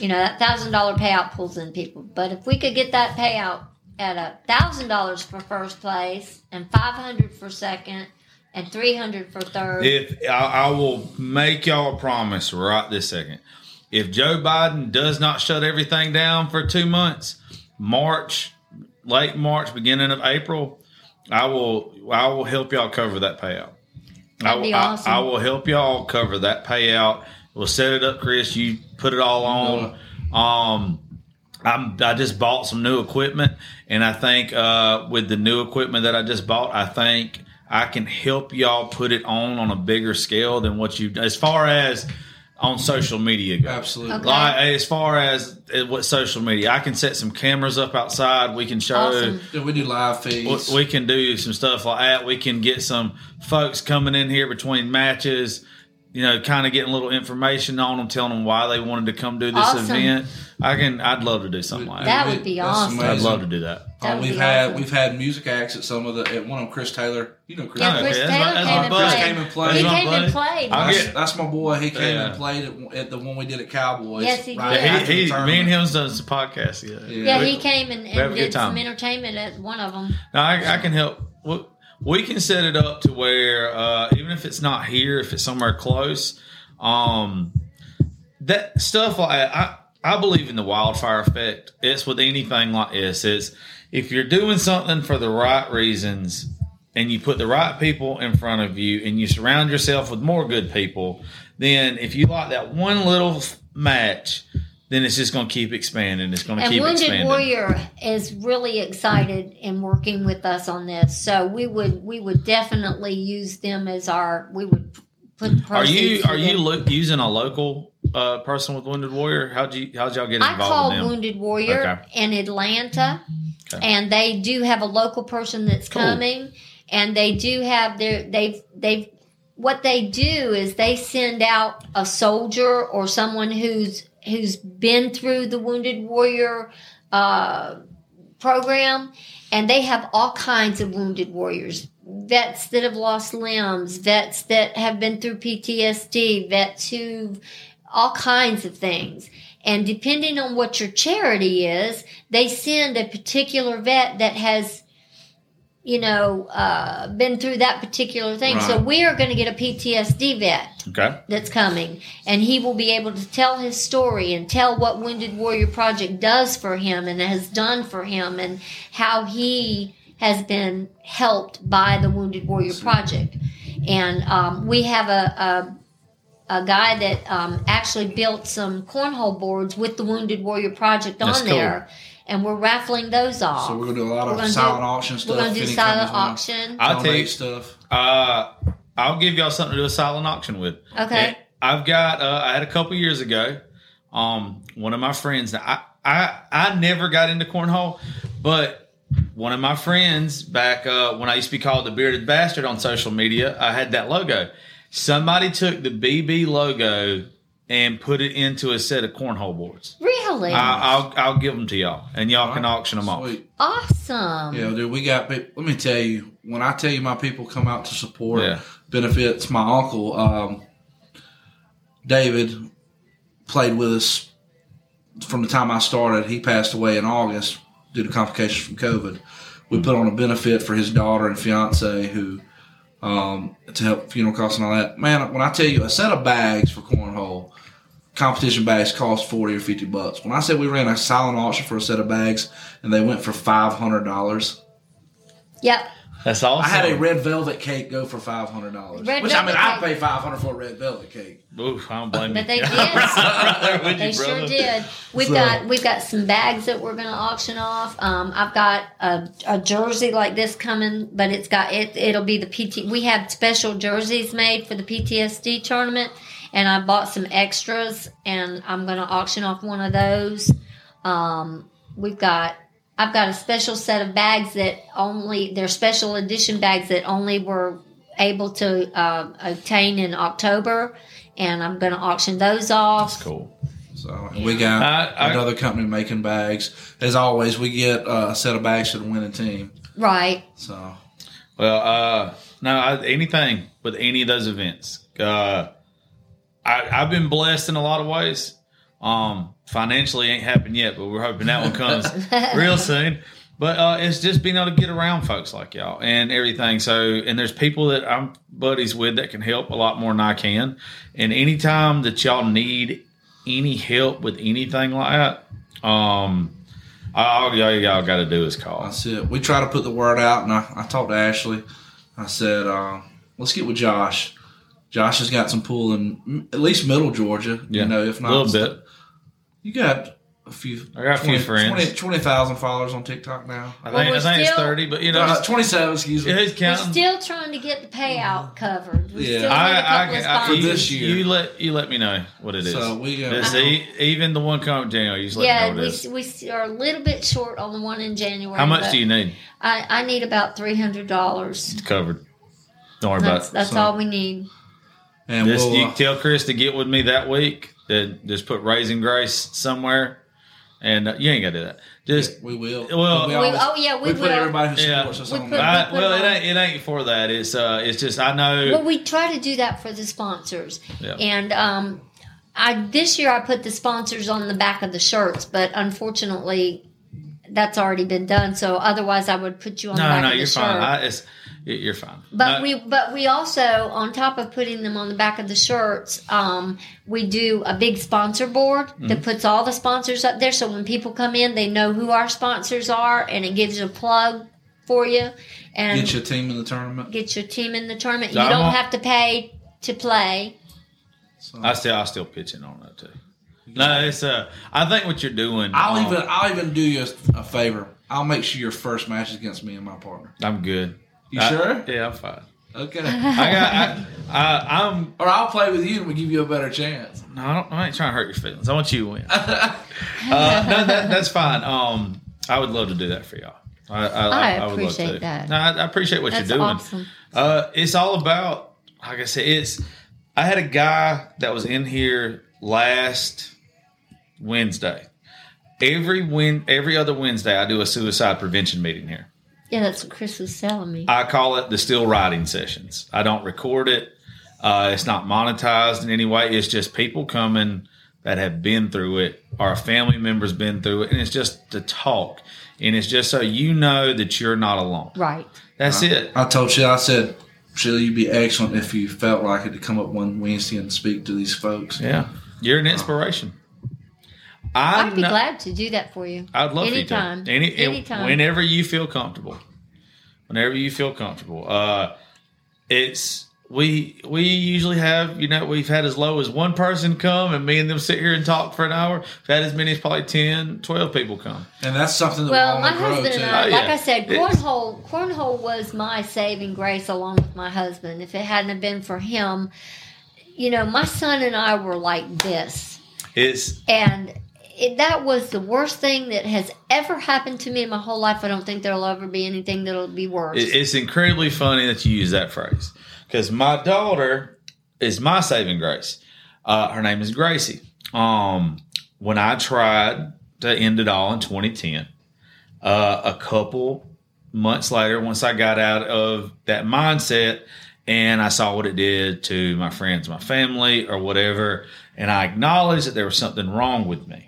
You know, that thousand dollar payout pulls in people. But if we could get that payout at a thousand dollars for first place and five hundred for second and three hundred for third. If I, I will make y'all a promise right this second, if Joe Biden does not shut everything down for two months, March, late March, beginning of April, I will I will help y'all cover that payout. I, That'd be will- I- awesome. I, will help y'all cover that payout. We'll set it up, Chris. You put it all on. Um, I'm, I just bought some new equipment, and I think uh, with the new equipment that I just bought, I think I can help y'all put it on on a bigger scale than what you've. as far as on social media goes. absolutely. Okay. Like as far as uh, what social media, I can set some cameras up outside. We can show. Awesome. Yeah, we do live feeds. we can do some stuff like that. We can get some folks coming in here between matches, you know, kind of getting a little information on them, telling them why they wanted to come do this Awesome. event. I can. I'd love to do something like that. That would be That's awesome. I'd love to do that. That Uh, we've be had awesome. we've had music acts at some of the at one of them, Chris Taylor. You know Chris. Yeah, Taylor. Chris that's Taylor my- came and buddy. played. Came and played. He That's my came and played. That's, get- that's my boy. He came Yeah. and played at, at the one we did at Cowboys. Yes, he right did. after He, he, me and him's done some podcasts. Yeah. Yeah, we- he came and, and did some entertainment at one of them. Now I, I can help. We- We can set it up to where uh, even if it's not here, if it's somewhere close, um, that stuff like I I believe in the wildfire effect. It's with anything like this. It's if you're doing something for the right reasons and you put the right people in front of you and you surround yourself with more good people, then if you like that one little match, then it's just going to keep expanding. It's going to And keep Wounded expanding. Warrior is really excited in working with us on this. So we would we would definitely use them as our we would put the Are you are you lo- using a local uh, person with Wounded Warrior? How'd you how'd y'all get I involved called with them? Wounded Warrior Okay. in Atlanta, Okay. and they do have a local person that's Cool. coming, and they do have their they've they've what they do is they send out a soldier or someone who's who's been through the Wounded Warrior uh, program, and they have all kinds of wounded warriors. Vets that have lost limbs, vets that have been through PTSD, vets who all kinds of things. And depending on what your charity is, they send a particular vet that has, you know, uh, been through that particular thing. So we are going to get a PTSD vet Okay. that's coming, and he will be able to tell his story and tell what Wounded Warrior Project does for him and has done for him, and how he has been helped by the Wounded Warrior Project. And um, we have a, a, a guy that um, actually built some cornhole boards with the Wounded Warrior Project on That's cool. there, and we're raffling those off. So we're gonna do a lot We're of gonna silent do- auction stuff. we're going to do Any silent companies wanna auction. I'll tell you, stuff. uh, I'll give y'all something to do a silent auction with. Okay. And I've got, uh, I had a couple years ago, um, one of my friends, now I, I, I never got into cornhole, but one of my friends back, uh, when I used to be called the bearded bastard on social media, I had that logo. Somebody took the BB logo and put it into a set of cornhole boards. Really? I, I'll, I'll give them to y'all and y'all can auction them off. Sweet. awesome. Yeah, dude, we got. Let me tell you, when I tell you my people come out to support Yeah. benefits, my uncle um, David played with us from the time I started. He passed away in August due to complications from COVID. We put on a benefit for his daughter and fiance who um, to help funeral costs and all that. Man, when I tell you a set of bags for cornhole, competition bags cost forty or fifty bucks. When I said we ran a silent auction for a set of bags and they went for five hundred dollars, Yep. That's awesome. I had a red velvet cake go for five hundred dollars. Which I mean, velvet I'd cake. pay five hundred for a red velvet cake. Oof, I don't blame But you. they did. right there They you, sure did. We've So- got we've got some bags that we're going to auction off. Um, I've got a, a jersey like this coming, but it's got it. It'll be the PT. We have special jerseys made for the PTSD tournament, and I bought some extras, and I'm going to auction off one of those. Um, we've got. I've got a special set of bags that only they're special edition bags that only were able to uh, obtain in October, and I'm going to auction those off. Cool. So we got I- I- another company making bags. As always, we get uh, a set of bags to the winning team. Right. So Well, uh, no, I, anything with any of those events. Uh, I, I've been blessed in a lot of ways. Um, financially ain't happened yet, but we're hoping that one comes real soon. But uh, it's just being able to get around folks like y'all and everything. So, and there's people that I'm buddies with that can help a lot more than I can. And anytime that y'all need any help with anything like that, um, all y'all, y'all got to do is call. that's it. We try to put the word out, and I, I talked to Ashley. I said, uh, let's get with Josh. Josh has got some pool in at least middle Georgia. Yeah, You know, if not a little bit. You got a few. I got a few friends. 20 20,000 followers on TikTok now. I think, we're I think it's 30, but you know, Uh, 27, excuse me. who's We're still trying to get the payout covered. We Yeah. still need a I, I, couple I, of I, For you, this year. you let you let me know what it is. So we, uh, This e- even the one coming January, you just let Yeah, me know what we, we are a little bit short on the one in January. How much do you need? I, I need about three hundred dollars. It's covered. Don't worry That's about it. that's So- all we need. and Just, we'll, you uh, tell Chris to get with me that week. That just put Raising Grace somewhere, and uh, you ain't got to do that. Just we will. Well- we We- always- oh, yeah, we put will. everybody who Yeah. supports us We on put- that. I, put well, it ain't it ain't for that. It's uh, it's just I know. Well, we try to do that for the sponsors, Yeah. and um, I this year I put the sponsors on the back of the shirts, but unfortunately, that's already been done. So otherwise, I would put you on the no, back no, of the you're shirt. fine. I, it's, you're fine. But No, we but we also on top of putting them on the back of the shirts, um, we do a big sponsor board Mm-hmm. that puts all the sponsors up there. So when people come in, they know who our sponsors are, and it gives you a plug for you and Get your team in the tournament. get your team in the tournament. You I'm don't on- have to pay to play. So, I still I still pitch in on that too. No, it's uh. I think what you're doing. I'll um, even I'll even do you a, a favor. I'll make sure your first match is against me and my partner. I'm good. You I- sure? Yeah, I'm fine. Okay. I got. I, I, I'm. or I'll play with you and we give you a better chance. No, I, don't, I ain't trying to hurt your feelings. I want you to win. uh, no, that, that's fine. Um, I would love to do that for y'all. I, I, I would love appreciate to. that. No, I, I appreciate what That's you're doing. awesome. Uh, it's all about, like I said, it's. I had a guy that was in here last Wednesday, every win every other Wednesday I do a suicide prevention meeting here. Yeah, that's what Chris was telling me. I call it the still writing sessions. I don't record it. Uh, it's not monetized in any way. It's just people coming that have been through it, our family members been through it, and it's just to talk. And it's just so you know that you're not alone. right. That's it. I told Sheila, I said, Sheila, you'd be excellent if you felt like it to come up one Wednesday and speak to these folks. Yeah, you're an inspiration. I I'd be know- glad to do that for you. I'd love anytime. for you to. Any, anytime. Whenever you feel comfortable. Whenever you feel comfortable. Uh, it's we we usually have you know we've had as low as one person come and me and them sit here and talk for an hour. We've had as many as probably 10, 12 people come. And that's something that well, we my want grow husband and I, Oh, like yeah. I said, It's- cornhole, cornhole was my saving grace along with my husband. If it hadn't have been for him, you know, my son and I were like this, It's and it, that was the worst thing that has ever happened to me in my whole life. I don't think there'll ever be anything that'll be worse. it- it's incredibly funny that you use that phrase because my daughter is my saving grace. Uh, her name is Gracie. Um, when I tried to end it all in 2010, uh, a couple months later, once I got out of that mindset and I saw what it did to my friends, my family, or whatever, and I acknowledged that there was something wrong with me.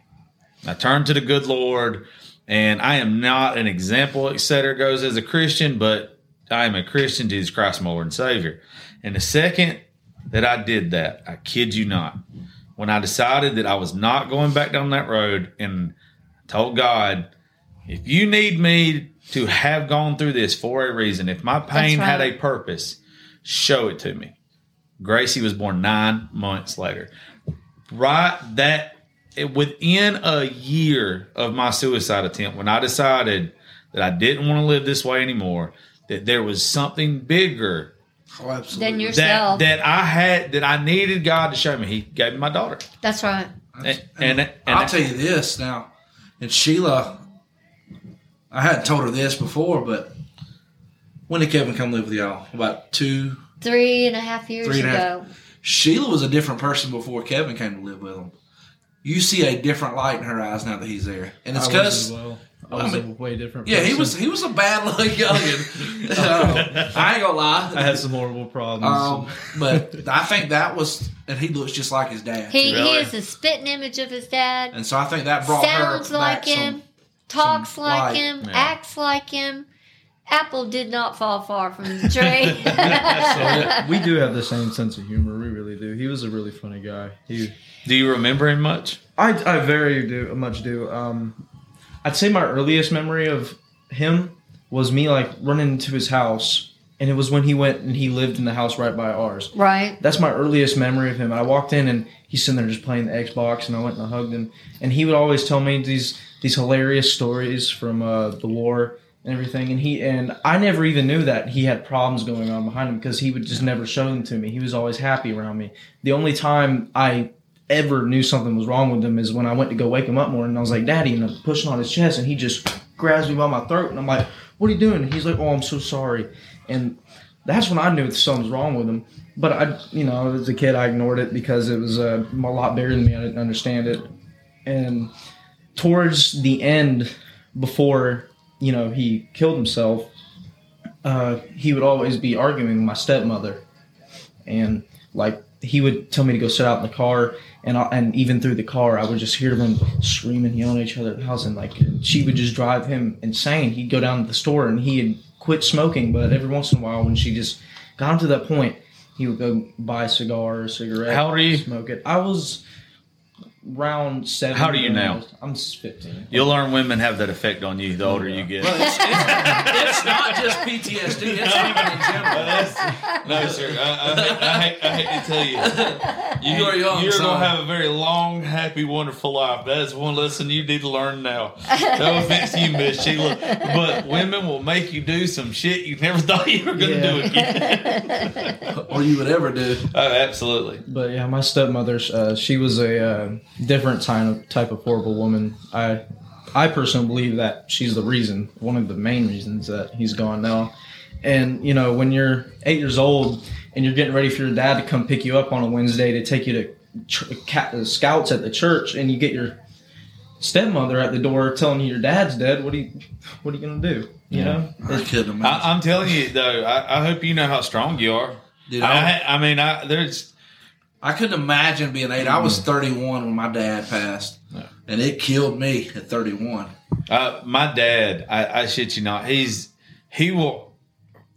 I turned to the good Lord, and I am not an example, etc. goes as a Christian, but I am a Christian, Jesus Christ, my Lord and Savior. And the second that I did that, I kid you not, when I decided that I was not going back down that road and told God, if you need me to have gone through this for a reason, if my pain That's had a purpose, show it to me. Gracie was born nine months later. Right that within a year of my suicide attempt, when I decided that I didn't want to live this way anymore, that there was something bigger Oh, absolutely. Then you're- that Yourself. that I had that I needed God to show me. He gave me my daughter. That's right. And, and, and I'll tell you this now. And Sheila, I hadn't told her this before, but when did Kevin come live with y'all? About two. Three and a half years Three ago. half. Sheila was a different person before Kevin came to live with him. You see a different light in her eyes now that he's there, and it's I was because well. I I mean- a way different. yeah, he was he was a bad little youngin. Uh, I ain't gonna lie. I had some horrible problems. Um, but I think that was, and he looks just like his dad. He, Really? he is a spitting image of his dad. and so I think that brought sounds her like back him, some- talks some like light. him, Yeah. acts like him. Apple did not fall far from the tree. So, we do have the same sense of humor. We really do. He was a really funny guy. He, Do you remember him much? I, I very do much do. Um, I'd say my earliest memory of him was me like running into his house, and it was when he went and he lived in the house right by ours. right. That's my earliest memory of him. I walked in and he's sitting there just playing the Xbox, and I went and I hugged him. And he would always tell me these these hilarious stories from uh, the war and everything. And he and I never even knew that he had problems going on behind him because he would just never show them to me. He was always happy around me. The only time I ever knew something was wrong with him is when I went to go wake him up more and I was like, Daddy, and I'm pushing on his chest, and he just grabs me by my throat, and I'm like, What are you doing? And he's like, Oh, I'm so sorry. And that's when I knew something was wrong with him. But I, you know, as a kid, I ignored it because it was uh, a lot bigger than me. I didn't understand it. And towards the end, before you know he killed himself, uh, he would always be arguing with my stepmother, and like he would tell me to go sit out in the car, and I, and even through the car, I would just hear them screaming, yelling at each other at the house, and like she would just drive him insane. He'd go down to the store, and he had quit smoking, but every once in a while, when she just got him to that point, he would go buy a cigar or a cigarette. How old are you? Smoke it. I was round seven. How do you now? I'm 15. You'll learn women have that effect on you the older you get. Well, it's, it's, it's not just PTSD. It's even in general. no, sir. I, I, hate, I, hate, I hate to tell you. You are young, You're son. going to have a very long, happy, wonderful life. That is one lesson you need to learn now. No offense to you, Miss Sheila, but women will make you do some shit you never thought you were going to Yeah. do again. or you would ever do. oh, absolutely. But yeah, my stepmother, uh, she was a uh, different type of type of horrible woman. I, I personally believe that she's the reason, one of the main reasons that he's gone now. And you know, when you're eight years old and you're getting ready for your dad to come pick you up on a Wednesday to take you to ch- ca- uh, scouts at the church, and you get your stepmother at the door telling you your dad's dead. What are you what are you gonna do? You Yeah. know, I couldn't imagine. I, I'm telling you though, I, I hope you know how strong you are. Dude, I, I, I mean, I, there's I couldn't imagine being eight. I was 31 when my dad passed, Yeah. and it killed me at 31. Uh, my dad, I, I shit you not, he's he will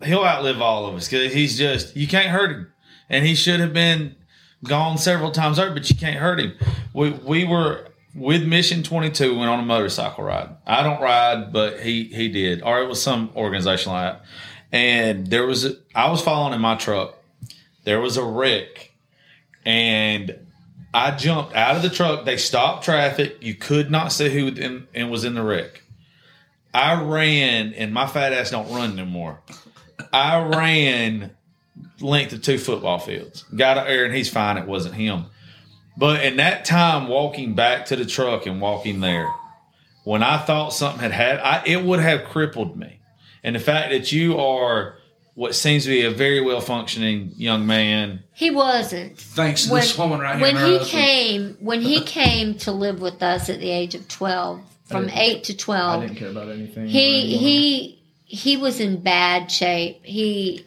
he'll outlive all of us because he's just you can't hurt him, and he should have been gone several times over, but you can't hurt him. We we were with Mission Twenty Two went on a motorcycle ride. I don't ride, but he he did, or it was some organization like that. And there was a, I was following in my truck. There was a wreck, and I jumped out of the truck. They stopped traffic. You could not see who and was in the wreck. I ran, and my fat ass don't run no more. I ran length of two football fields. Got out there, and he's fine. It wasn't him. But in that time, walking back to the truck and walking there, when I thought something had had, it would have crippled me. And the fact that you are what seems to be a very well functioning young man, He wasn't. Thanks to When, this woman right here. when he husband. came, when he came to live with us at the age of twelve, from eight to twelve, I twelve, didn't care about anything. he he he was in bad shape. He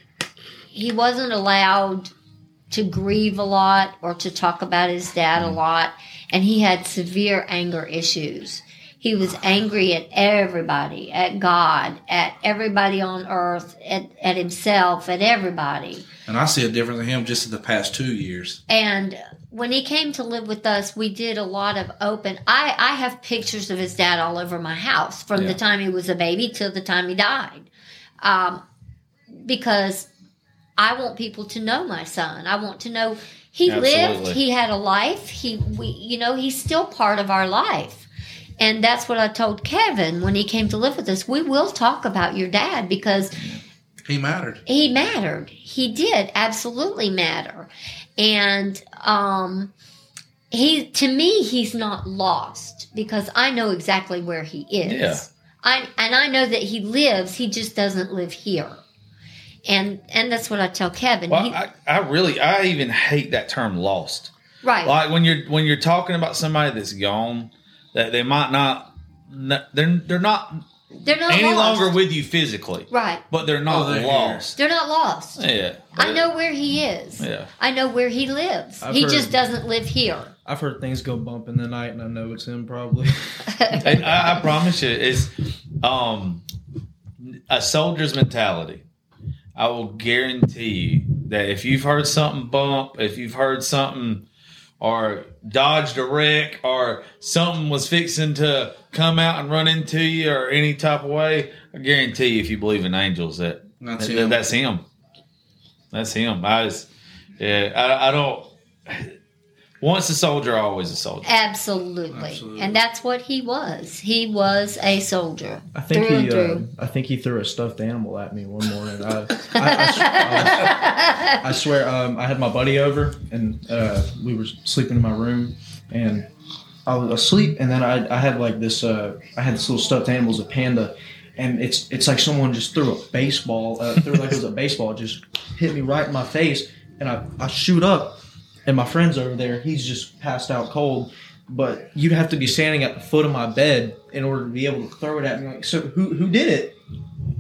he wasn't allowed to grieve a lot or to talk about his dad a mm. lot, and he had severe anger issues. He was angry at everybody, at God, at everybody on earth, at, at himself, at everybody. and I see a difference in him just in the past two years. And when he came to live with us, we did a lot of open. I, I have pictures of his dad all over my house from Yeah. the time he was a baby till the time he died. Um, because I want people to know my son. I want to know he lived, he had a life. He, we, you know, he's still part of our life. And that's what I told Kevin when he came to live with us. We will talk about your dad because He mattered. he mattered. He did absolutely matter. And um he to me he's not lost because I know exactly where he is. Yeah. I and I know that he lives, he just doesn't live here. And and that's what I tell Kevin. well, He- I, I really, I even hate that term lost. right. Like when you're when you're talking about somebody that's gone, that they might not, they're they're not They're not any lost. longer with you physically, Right. but they're not Oh, they're here. lost. They're not lost. Yeah, I know where he is. Yeah. I know where he lives. I've he heard- just doesn't live here. I've heard things go bump in the night, and I know it's him probably. and I, I promise you, it's um, a soldier's mentality. I will guarantee you that if you've heard something bump, if you've heard something or dodged a wreck or something was fixing to come out and run into you or any type of way, I guarantee you, if you believe in angels, that, That's that- him. that's him. That's him. I was, yeah, I, I don't. Once a soldier, always a soldier. Absolutely. Absolutely. And that's what he was. He was a soldier. I think through he. and Uh, through. I think he threw a stuffed animal at me one morning. I, I, I, I swear, um, I had my buddy over, and uh, we were sleeping in my room, and I was asleep, and then I, I had like this. Uh, I had this little stuffed animal, it was a panda, and it's it's like someone just threw a baseball, uh, threw like it was a baseball, just hit me right in my face, and I, I shoot up, and my friend's over there, he's just passed out cold. But you'd have to be standing at the foot of my bed in order to be able to throw it at me. Like, so who who did it?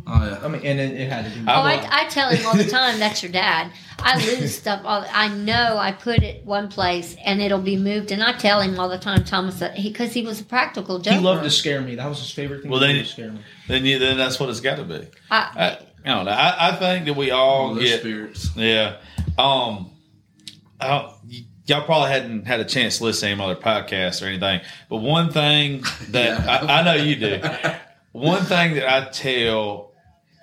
Oh yeah. I mean, and it, it had to be. Oh, I, I tell him all the time, that's your dad. I lose stuff. All, I know I put it one place and it'll be moved. And I tell him all the time, Thomas, that because he, was a practical joker. he loved to scare me. That was his favorite thing. Well, to do then- scare me. Then you, then that's what it's got to be. I, I, I don't know. I, I think that we all All get spirits. yeah. Um, I y'all probably hadn't had a chance to listen to any other podcasts or anything, but one thing that Yeah. I, I know you do. One thing that I tell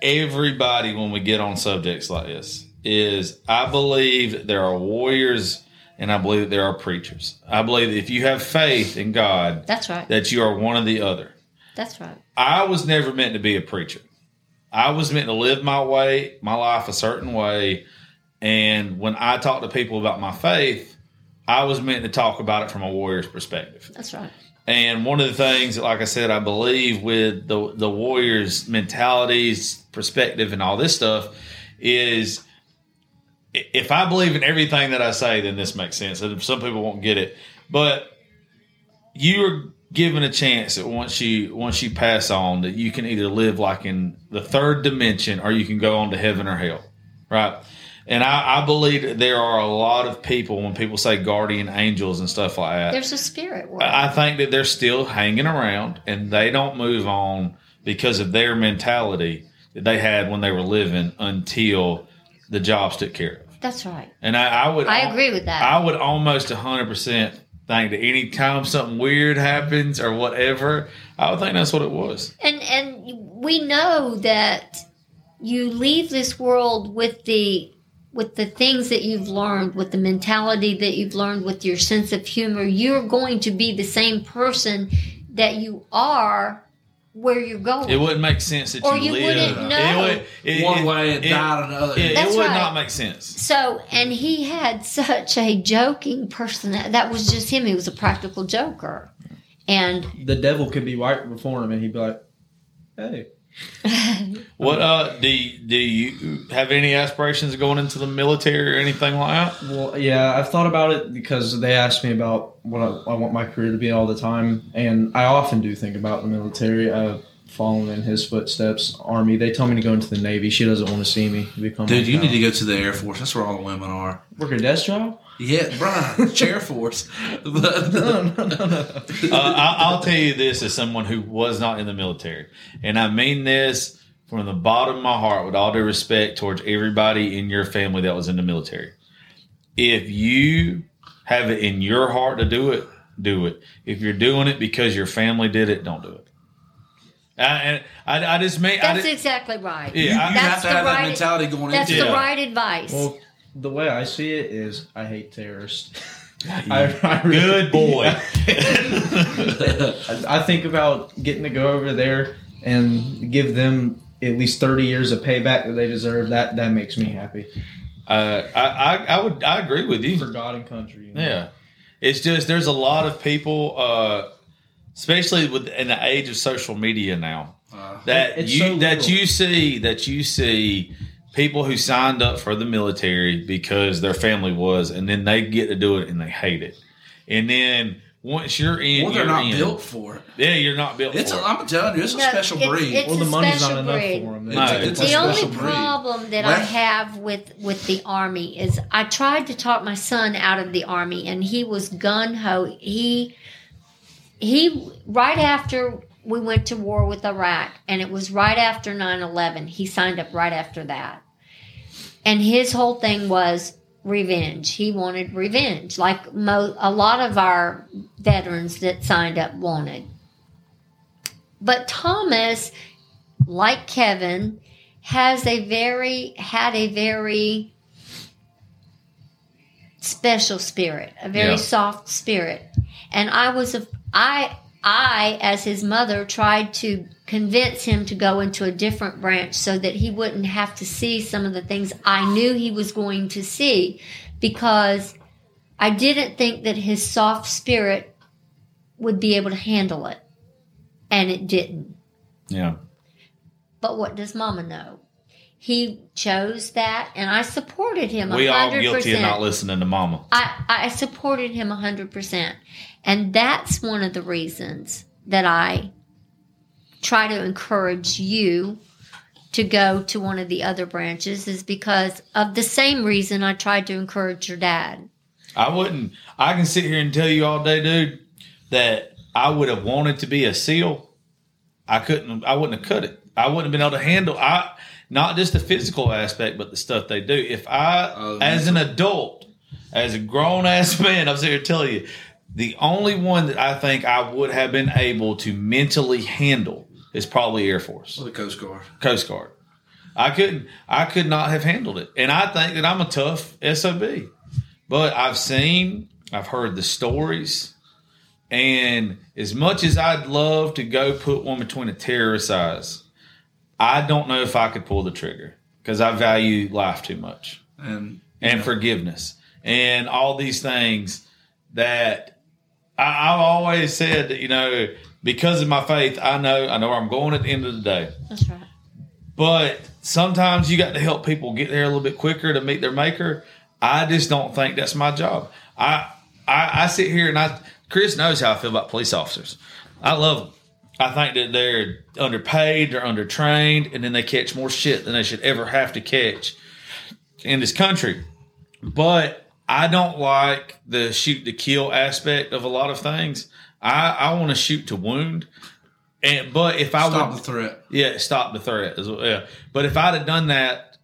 everybody when we get on subjects like this is I believe there are warriors and I believe that there are preachers. I believe that if you have faith in God, that's right. that you are one or the other. That's right. I was never meant to be a preacher. I was meant to live my way, my life a certain way. And when I talk to people about my faith, I was meant to talk about it from a warrior's perspective. That's right. And one of the things that, like I said, I believe with the the warriors' mentalities, perspective, and all this stuff is if I believe in everything that I say, then this makes sense. And some people won't get it, but you're given a chance that once you once you pass on that you can either live like in the third dimension or you can go on to heaven or hell, right? And I, I believe there are a lot of people when people say guardian angels and stuff like that. There's a spirit world. I think that they're still hanging around and they don't move on because of their mentality that they had when they were living until the jobs took care of. That's right. And I, I would, I agree with that. I would almost 100% think that anytime something weird happens or whatever, I would think that's what it was. and and we know that you leave this world with the with the things that you've learned with the mentality that you've learned with your sense of humor you're going to be the same person that you are where you're going It wouldn't make sense that Or you, you live wouldn't know. It would, it, One it- way and it- died another. It, it That's would right. not make sense. so and he had such a joking person that was just him he was a practical joker and The devil could be right before him, and he'd be like, "Hey, What uh do you, do you have any aspirations going into the military or anything like that? Well, yeah, I've thought about it because they ask me about what I, I want my career to be all the time, and I often do think about the military. I've fallen in his footsteps. Army. They told me to go into the Navy. She doesn't want to see me become. Dude, you need to go to the Air Force. That's where all the women are. work a desk job. Yeah, Brian, chair force. But No, no, no, no. Uh, I, I'll tell you this as someone who was not in the military, and I mean this from the bottom of my heart, with all due respect towards everybody in your family that was in the military. If you have it in your heart to do it, do it. If you're doing it because your family did it, don't do it. I, and I, I just mean, I that's just, exactly right Yeah, you, I- you have to the have that right- mentality going that's into the it. Yeah. right advice Well, the way I see it is, I hate terrorists. I, I really- good boy. I, I think about getting to go over there and give them at least thirty years of payback that they deserve. That that makes me happy uh, I, I, I would, I agree with you. for God and country. you know? Yeah, it's just there's a lot of people, uh, especially with in the age of social media now, Uh, that It's you so that you see that you see people who signed up for the military because their family was, and then they get to do it and they hate it, and then once you're in, or they're you're not in. built for it. Yeah, you're not built It's. A, for it. I'm telling you, it's a special it's- breed. it's- Well, the money's not special enough breed. for them. No, it's a the only special breed. problem that I have with with the army is I tried to talk my son out of the army, and he was gun ho. He he right after we went to war with Iraq, and it was right after 9-11. He signed up right after that, and his whole thing was revenge. He wanted revenge, like mo- a lot of our veterans that signed up wanted. But Thomas like Kevin, has a very had a very special spirit, a very Yeah. soft spirit. And I was a I I as his mother tried to convince him to go into a different branch so that he wouldn't have to see some of the things I knew he was going to see because I didn't think that his soft spirit would be able to handle it. And it didn't. Yeah, But what does Mama know? He chose that, and I supported him. we all 100%. guilty of not listening to Mama. I, I supported him 100%. And that's one of the reasons that I try to encourage you to go to one of the other branches is because of the same reason I tried to encourage your dad. I wouldn't. I can sit here and tell you all day, dude, that I would have wanted to be a SEAL. I couldn't. I wouldn't have cut it. I wouldn't have been able to handle. I not just the physical aspect, but the stuff they do. If I, Oh, as an adult, as a grown ass man, I'm here telling you, the only one that I think I would have been able to mentally handle is probably Air Force. For the Coast Guard. Coast Guard. I couldn't. I could not have handled it, and I think that I'm a tough sob. But I've seen, I've heard the stories, and as much as I'd love to go put one between a terrorist's eyes, I don't know if I could pull the trigger because I value life too much And and forgiveness and all these things that I, I've always said that you know because of my faith, I know I know where I'm going at the end of the day. That's right. But sometimes you got to help people get there a little bit quicker to meet their maker. I just don't think that's my job. I I, I sit here and I Chris knows how I feel about police officers. I love them. I think that they're underpaid, they're undertrained, and then they catch more shit than they should ever have to catch in this country. But I don't like the shoot to kill aspect of a lot of things. I, I want to shoot to wound. And but if I Stop would the threat. yeah, stop the threat as well. Yeah. But if I'd have done that,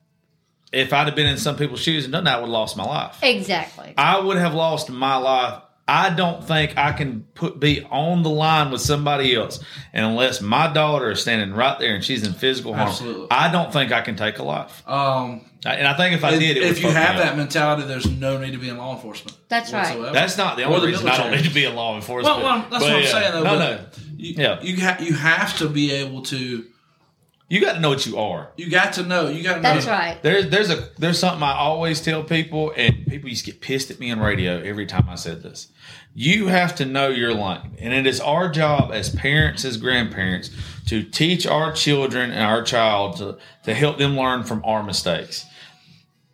if I'd have been in some people's shoes and done that, I would have lost my life. Exactly. I would have lost my life. I don't think I can put be on the line with somebody else, and unless my daughter is standing right there and she's in physical harm, Absolutely. I don't think I can take a life. Um, And I think if I if, did, it if would you fuck me have up. that mentality, there's no need to be in law enforcement. That's right. that's not the Or only the reason I don't need to be in law enforcement. Well, well that's But what I'm yeah. saying. Though, No, no, You, Yeah. you ha- you have to be able to. You got to know what you are. You got to know. You got to know. That's right. There's there's a there's something I always tell people, and people used to get pissed at me on radio every time I said this. You have to know your lane, and it is our job as parents, as grandparents, to teach our children and our child to, to help them learn from our mistakes.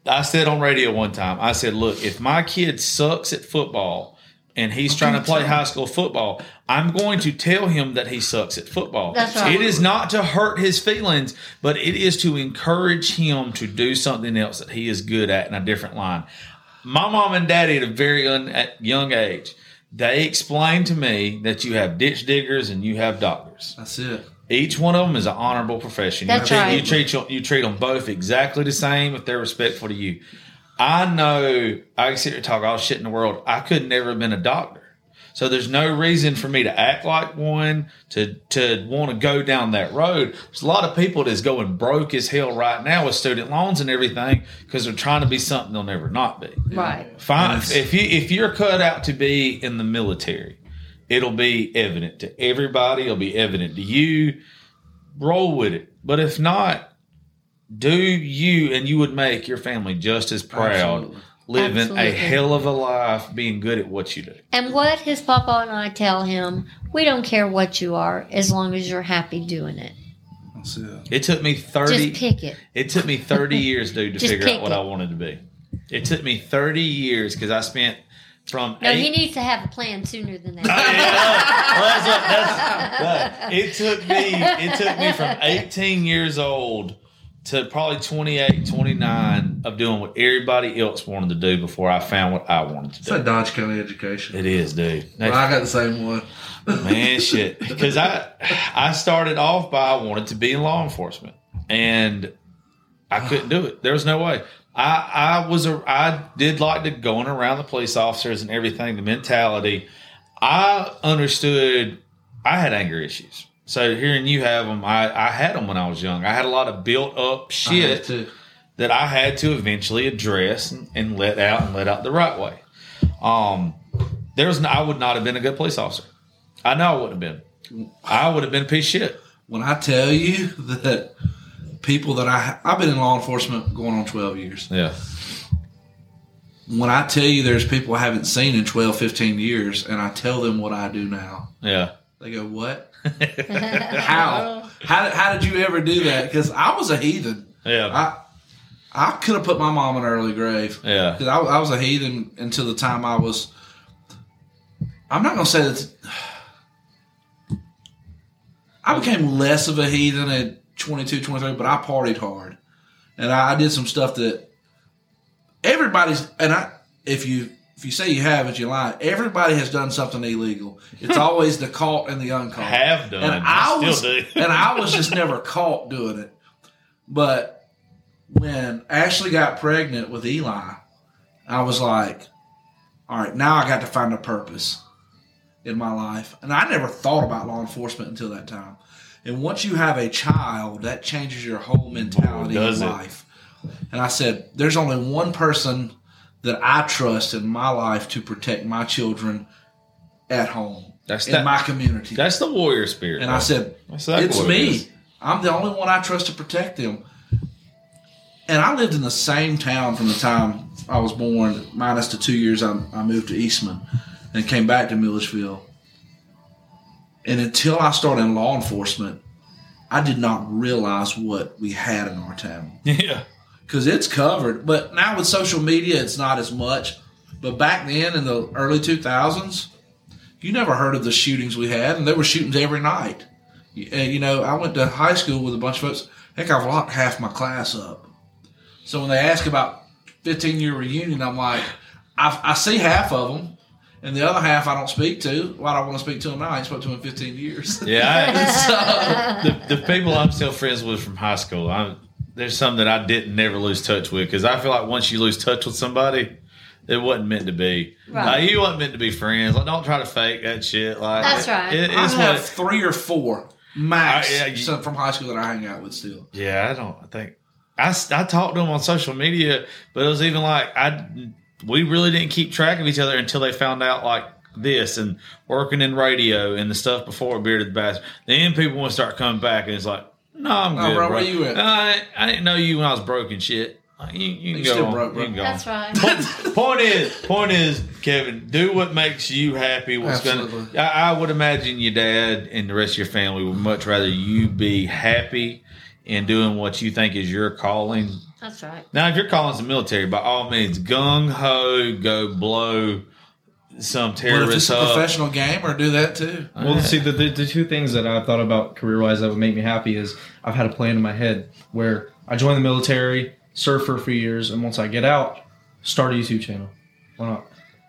I said on radio one time, I said, look, if my kid sucks at football and he's trying to play high school football, I'm going to tell him that he sucks at football. That's right. It is not to hurt his feelings, but it is to encourage him to do something else that he is good at in a different line. My mom and daddy at a very un, at young age, they explained to me that you have ditch diggers and you have doctors. That's it. Each one of them is an honorable profession. That's you treat, right. You treat you treat them both exactly the same if they're respectful to you. I know I can sit here and talk all shit in the world. I could never have been a doctor. So there's no reason for me to act like one, to to want to go down that road. There's a lot of people that's going broke as hell right now with student loans and everything because they're trying to be something they'll never not be. Right. Fine. Yes. If you if you're cut out to be in the military, it'll be evident to everybody. It'll be evident to you. Roll with it. But if not, do you and you would make your family just as proud, Absolutely. living a hell of a life, being good at what you do. And what his papa and I tell him, we don't care what you are as long as you're happy doing it. That's it. It took me thirty. Just pick it. It took me 30 years, dude, to figure out what it. I wanted to be. It took me 30 years because I spent from No, eight, he needs to have a plan sooner than Oh, that. yeah. Well, that's that's- that- it took me it took me from 18 years old to probably 28 29 of doing what everybody else wanted to do before i found what i wanted to do. It's like do Dodge County education. it is dude Well, I got the same one. man shit because i i started off by i wanted to be in law enforcement and i couldn't do it there was no way i i was a i did like to going around the police officers and everything the mentality i understood i had anger issues so hearing you have them i i had them when i was young i had a lot of built up shit to. that I had to eventually address and, and let out and let out the right way. Um, there's no, I would not have been a good police officer. I know I wouldn't have been. I would have been a piece of shit. When I tell you that people that I I've been in law enforcement going on 12 years. Yeah. When I tell you there's people I haven't seen in 12, 15 years, and I tell them what I do now, Yeah. They go, "What? how? How? How did you ever do that?" Because I was a heathen. Yeah. I I could have put my mom in an early grave. Yeah. Because I, I was a heathen until the time I was. I'm not going to say that. I became less of a heathen at 22, 23, but I partied hard. And I, I did some stuff that everybody's. And I, if you. If you say you haven't, you lie. Everybody has done something illegal. It's always the caught and the uncaught. Have done. And I, still was, and I was just never caught doing it. But when Ashley got pregnant with Eli, I was like, all right, now I got to find a purpose in my life. And I never thought about law enforcement until that time. And once you have a child, that changes your whole mentality it. life. And I said, there's only one person that I trust in my life to protect my children at home, That's in that. my community. that's the warrior spirit. And I said, it's me. is. I'm the only one I trust to protect them. And I lived in the same town from the time I was born, minus the two years I, I moved to Eastman and came back to Milledgeville. And until I started in law enforcement, I did not realize what we had in our town yeah. Because it's covered. But now with social media, it's not as much. But back then in the early 2000s, you never heard of the shootings we had, and there were shootings every night. Uh, you know, I went to high school with a bunch of folks. Heck, I've locked half my class up. So when they ask about 15 year reunion, I'm like, I, I see half of them, and the other half I don't speak to. Why do I want to speak to them now? I ain't spoke to them in 15 years. Yeah, so, the, the people I'm still friends with from high school, I'm, there's some that I didn't never lose touch with because I feel like once you lose touch with somebody, it wasn't meant to be. Right. Like, you wasn't meant to be friends. Like, don't try to fake that shit. Like That's right. It, I it's have what. three or four max I- yeah, you- from high school that I hang out with still. Yeah, I don't I think I, s- I talked to them on social media, but it was even like I we really didn't keep track of each other until they found out like this and working in radio and the stuff before Bearded Bastard. Then people want to start coming back and it's like, no, I'm Oh, good, bro, bro. where you at? I, I didn't know you when I was broken. Shit, Like, you, you can You go still on. broke, bro. You can go That's on. right. Point, point is, point is, Kevin, do what makes you happy. What's gonna? I, I would imagine your dad and the rest of your family would much rather you be happy and doing what you think is your calling. That's right. Now, if your calling's the military, by all means, gung ho, go blow some But if it's a up. professional game, or do that too. Well, see, the, the, the two things that I've thought about career wise that would make me happy is I've had a plan in my head where I join the military, serve for a few years, and once I get out, start a YouTube channel. Why not?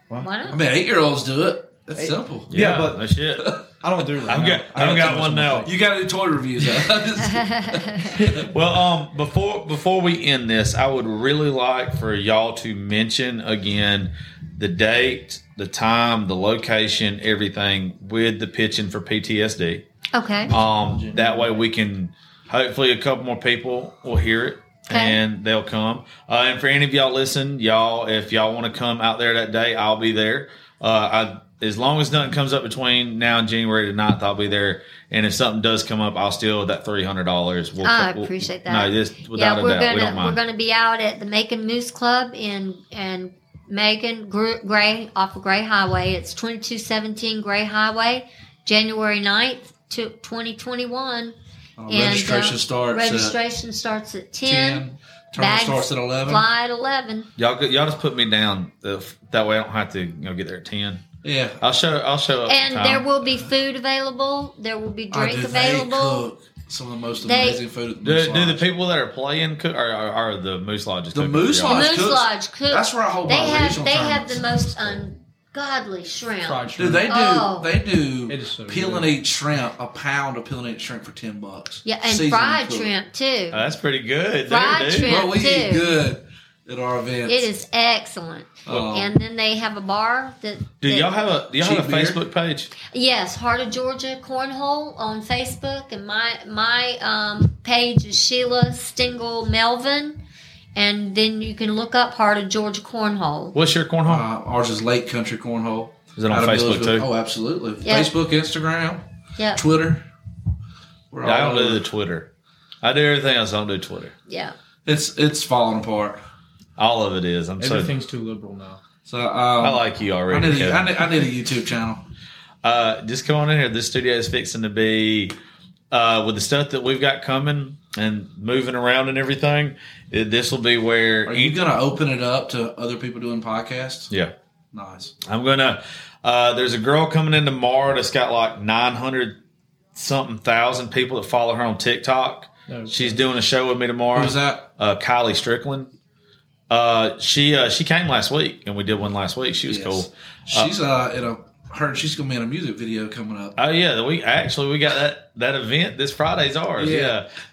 Why I not? mean, eight year olds do it. That's simple. Yeah, Yeah, but- no shit. I don't do it. Right I've now. got- I I've got one now. You got to do toy reviews. Well, um, before before we end this, I would really like for y'all to mention again the date, the time, the location, everything with the pitching for PTSD. Okay. Um, that way we can hopefully a couple more people will hear it Okay. and they'll come. Uh, and for any of y'all listen, y'all, if y'all want to come out there that day, I'll be there. Uh, I, as long as nothing comes up between now and January the 9th, I'll be there. And if something does come up, I'll still that three hundred dollars. We'll, I we'll- appreciate that. No, just without yeah, a we're doubt, gonna we don't we're gonna be out at the Macon Moose Club in and Macon Gray off of Gray Highway. It's twenty two seventeen Gray Highway, January 9th, to twenty twenty one. Uh, registration starts Registration starts at at ten. ten. Term starts at eleven. Fly at eleven. y'all, y'all just put me down. If, that way I don't have to you know get there at ten. Yeah. I'll show. I'll show up. And time. there will be food available. There will be drink do they available. cook some of the most They- amazing food at the Do, Moose do the Lodge. people that are playing cook or are, are the Moose Lodges? The cooking Moose for y'all? The Lodge Moose cooks- Lodge cooks. That's where I hold They my have regional they have the tournaments. most ungodly shrimp. Fried Dude, shrimp. they do. Oh. They do. It is so peel and eat shrimp. A pound of peel and eat shrimp for ten bucks. Yeah, and Seasoned fried cooked. shrimp too. Oh, that's pretty good. Fried there, dude. shrimp. Bro, we too. eat good at our events. It is excellent. Um, and then they have a bar that. Do that- y'all have a do y'all have a Cheap beer? Facebook page? Yes, Heart of Georgia Cornhole on Facebook, and my my um, page is Sheila Stingle Melvin, and then you can look up Heart of Georgia Cornhole. What's your cornhole? Uh, ours is Lake Country Cornhole. Is it on Facebook Milledgeville. too? Oh, absolutely. Yeah. Facebook, Instagram, Yeah, Twitter. We're I don't do the Twitter. I do everything else. I don't do Twitter. yeah. It's it's falling apart. All of it is. I'm so. Everything's too liberal now. So um, I like you I already. need, a, Kevin. I, need, I need a YouTube channel. Uh, just come on in here. This studio is fixing to be uh, with the stuff that we've got coming and moving around and everything. This will be where Are you gonna open it up to other people doing podcasts? yeah. Nice. I'm gonna. Uh, there's a girl coming in tomorrow that's got like 900 something thousand people that follow her on TikTok. No, She's doing a show with me tomorrow. Who's that? Uh, Kylie Strickland. Uh, she uh, she came last week and we did one last week. She was Yes. cool. She's uh, in a her she's gonna be in a music video coming up. Oh yeah, we actually we got that that event this Friday's ours. Yeah.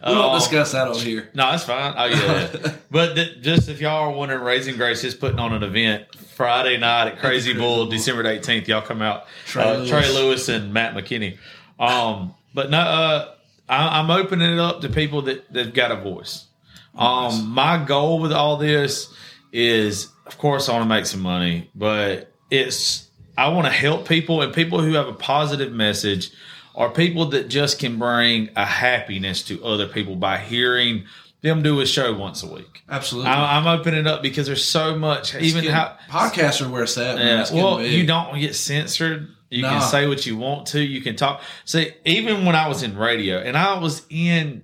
Yeah, We won't Uh, discuss that on here. No, that's fine. Oh yeah, but th- just if y'all are wondering, Raising Grace is putting on an event Friday night at Crazy Bull. December eighteenth. Y'all come out, Trey uh, Lewis. Trey Lewis and Matt McKinney. Um, but no, uh, I, I'm opening it up to people that that've got a voice. Um, my goal with all this is, of course, I want to make some money, but it's I want to help people and people who have a positive message are people that just can bring a happiness to other people by hearing them do a show once a week. Absolutely. I, I'm opening up because there's so much, It's even getting- how podcasts are where it's at. Man. yeah, well, big. you don't get censored. You can say what you want to. You can talk. See, even when I was in radio and I was in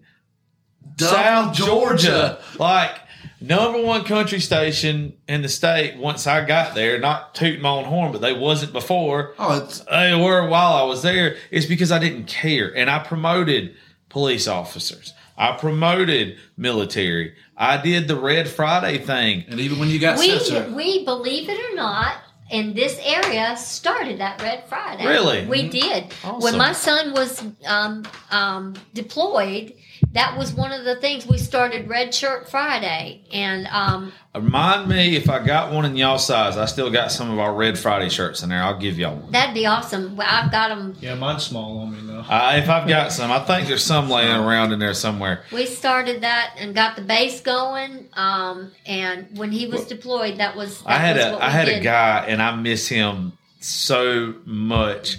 South Georgia, Georgia. like number one country station in the state. Once I got there, not tooting my own horn, but they wasn't before. Oh, it's They were while I was there. It's because I didn't care, and I promoted police officers. I promoted military. I did the Red Friday thing. and even when you got we censored, we believe it or not in this area started that red friday Really? we did Awesome. when my son was um, um, deployed that was one of the things we started red shirt friday and um, Remind me if I got one in y'all size. I still got some of our Red Friday shirts in there. I'll give y'all one. that'd be awesome Well, i've got them Yeah, mine's small on me though. Uh, if I've got some, I think there's some laying around in there somewhere. we started that and got the base going um, and when he was deployed that was that I had was a what I we had did. a guy, and I miss him so much.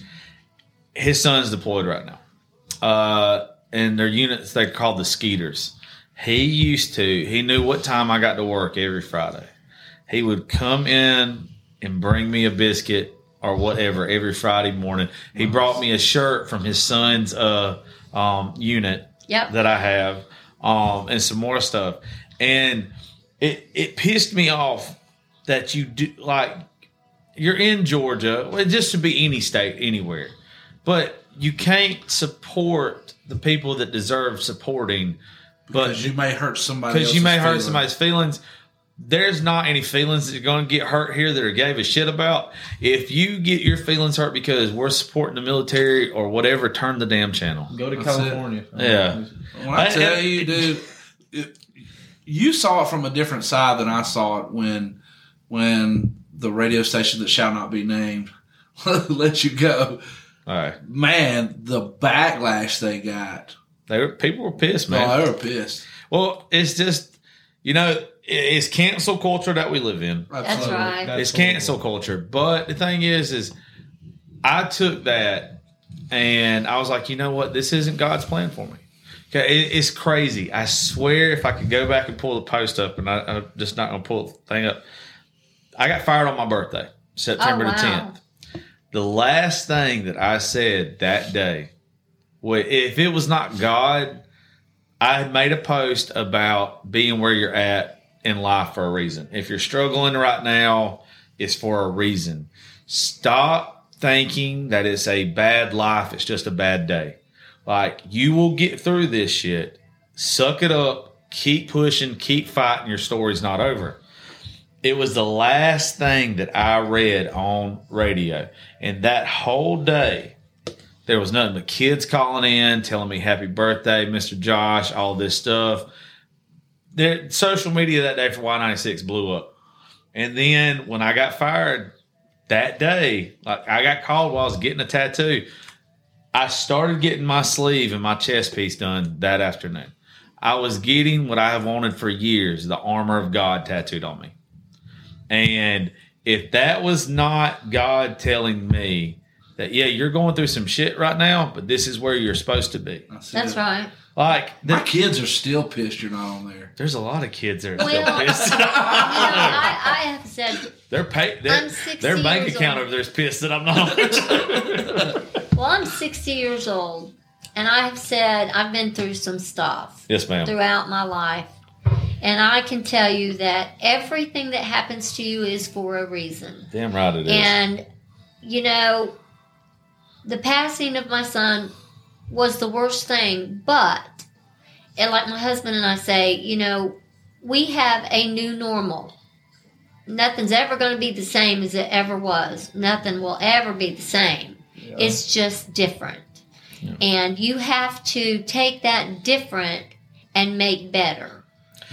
His son's deployed right now, uh, and their units they're called the Skeeters. He used to. He knew what time I got to work every Friday. He would come in and bring me a biscuit or whatever every Friday morning. He brought me a shirt from his son's uh, um, unit yep that I have, um, and some more stuff. And it it pissed me off that you do like you're in Georgia, well, just to be any state, anywhere, but you can't support the people that deserve supporting, but because you may hurt somebody. because you else's may hurt feelings. somebody's feelings. There's not any feelings that are going to get hurt here that are gave a shit about. If you get your feelings hurt because we're supporting the military or whatever, turn the damn channel. Go to That's it. California. Yeah. When I I- tell I- you, dude, it, you saw it from a different side than I saw it when when the radio station that shall not be named let you go. All right, Man, the backlash they got. they were, people were pissed, man. Oh, they were pissed. Well, it's just you know, it's cancel culture that we live in. that's Absolutely. right That's it's cancel culture. But the thing is, is I took that and I was like, you know what? This isn't God's plan for me. Okay, it, it's crazy. I swear, if I could go back and pull the post up, and I, I'm just not gonna pull the thing up. I got fired on my birthday, September Oh, the 10th. The last thing that I said that day, if it was not God, I had made a post about being where you're at in life for a reason. If you're struggling right now, it's for a reason. Stop thinking that it's a bad life, it's just a bad day. Like, you will get through this shit. Suck it up, keep pushing, keep fighting. Your story's not over. It was the last thing that I read on radio. And that whole day, there was nothing but kids calling in, telling me happy birthday, Mr. Josh, all this stuff. Their social media that day for Y96 blew up. And then when I got fired that day, like I got called while I was getting a tattoo. I started getting my sleeve and my chest piece done that afternoon. I was getting what I have wanted for years, the armor of God tattooed on me. And if that was not God telling me that, yeah, you're going through some shit right now, but this is where you're supposed to be. That's, that's it. right Like, My the, kids are still pissed you're not on there. there's a lot of kids that are Well, still you know, pissed. I, I have said their pay, their, I'm 60 their bank account old. over there is pissed that I'm not on it. Well, I'm 60 years old, and I've said I've been through some stuff yes, ma'am. throughout my life. And I can tell you that everything that happens to you is for a reason. Damn right it is. And, you know, the passing of my son was the worst thing, but, and like my husband and I say, you know, we have a new normal. Nothing's ever going to be the same as it ever was. Nothing will ever be the same. It's just different. And you have to take that different and make better.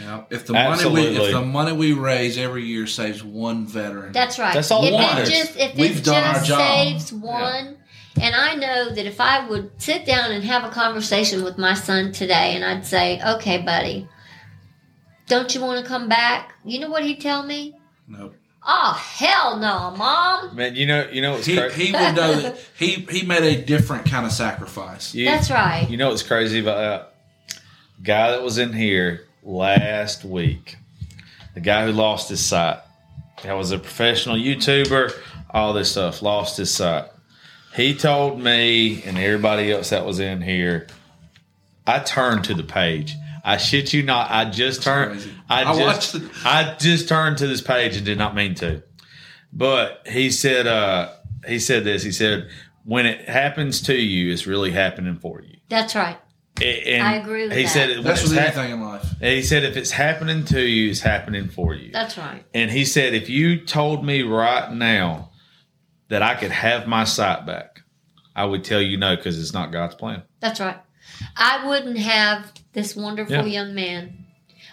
Yeah. If the money we if the money we raise every year saves one veteran, That's right. That's all if it just if We've it done our just job. saves one, and I know that if I would sit down and have a conversation with my son today, and I'd say, "Okay, buddy, don't you want to come back?" You know what he'd tell me? no. Oh hell no, mom. Man, you know, you know what's He, crazy? he would know that he he made a different kind of sacrifice. You- That's right. You know what's crazy about that? Guy that was in here last week, the guy who lost his sight. That was a professional YouTuber, all this stuff, lost his sight. He told me and everybody else that was in here, I turned to the page. I shit you not. I just turned. I I just. watched. I just turned to this page and did not mean to, but he said. uh He said this. He said, "When it happens to you, it's really happening for you." That's right. And I agree with he that. said, when That's it's with hap- anything in life. He said, if it's happening to you, it's happening for you. That's right. And he said, if you told me right now that I could have my sight back, I would tell you no because it's not God's plan. That's right. I wouldn't have this wonderful Yeah. young man.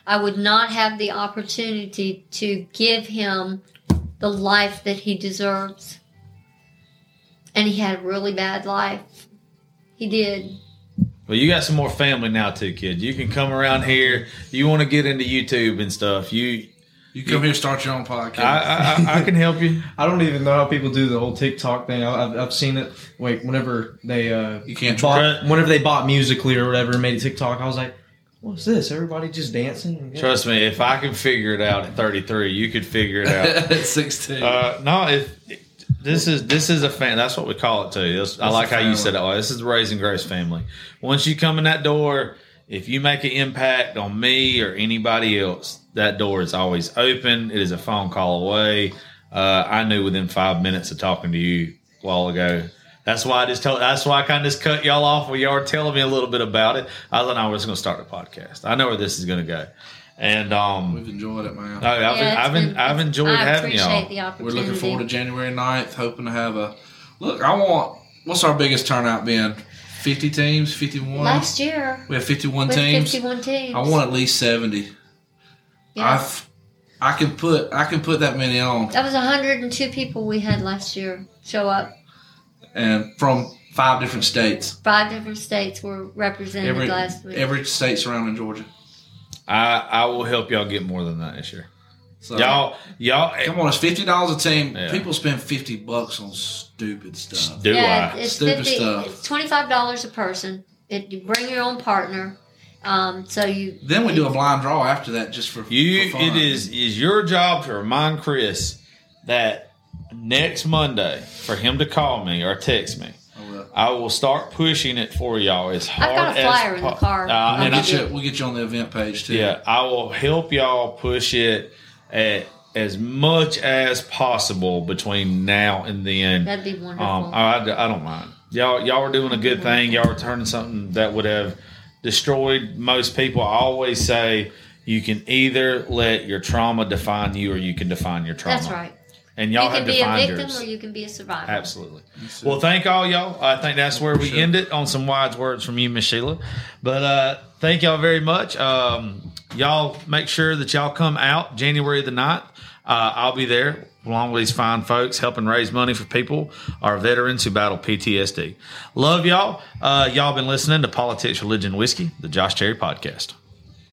I would not have the opportunity to give him the life that he deserves. And he had a really bad life. He did. Well, you got some more family now too, kid. You can come around here. You want to get into YouTube and stuff. You, You come here start your own podcast. I, I, I can help you. I don't even know how people do the whole TikTok thing. I- I've, I've seen it. Like whenever they uh, You can't bought, try- whenever they bought Musical.ly or whatever and made a TikTok, I was like, "What's this? Everybody just dancing?" Trust me, if I can figure it out at 33, you could figure it out. At 16. Uh, no, if this is this is a fan. That's what we call it too. This- I like how you said it. Oh, this is the Raising Grace family. Once you come in that door, if you make an impact on me or anybody else, that door is always open. It is a phone call away. Uh, I knew within five minutes of talking to you a while ago. That's why I just told. That's why I kind of just cut y'all off when y'all were telling me a little bit about it. I thought I was going to start a podcast. I know where this is going to go, and um, We've enjoyed it, man. I- I've, Yeah, it's I've, been- I've enjoyed I having y'all. We're looking forward to January 9th, hoping to have a look. I want what's our biggest turnout been? 50 teams, 51. Last year, we have 51 with teams. 51 teams. I want at least 70. Yeah. I've I can put I can put that many on, That was 102 people we had last year show up. and from five different states. Five different states were represented Every last week. every state surrounding Georgia. I I will help y'all get more than that this year. So Y'all y'all come on, it's fifty dollars a team. Yeah. People spend fifty bucks on stupid stuff. do yeah, I? it's Stupid 50, stuff. It's twenty five dollars a person. It, you bring your own partner. Um, so you Then we do a blind draw after that, just for You for fun. it is is your job to remind Chris that next Monday for him to call me or text me. I will. Start pushing it for y'all as hard I've got a as flyer in the car. Uh, We'll and I, get you. We'll get you on the event page too. yeah, I will help y'all push it at as much as possible between now and then. that'd be wonderful. Um, I, I don't mind. Y'all, y'all are doing a good thing. Y'all are turning something that would have destroyed most people. I always say you can either let your trauma define you, or you can define your trauma. That's right. And y'all y'all can be a victim yours. or you can be a survivor. Absolutely. Well, thank all y'all. I think that's where we Sure. end it on some wise words from you, Miss Sheila. But uh, thank y'all very much. Um, y'all make sure that y'all come out January the 9th. Uh, I'll be there along with these fine folks helping raise money for people, our veterans who battle PTSD. Love y'all. Uh, y'all been listening to Politics, Religion, Whiskey, the Josh Cherry Podcast.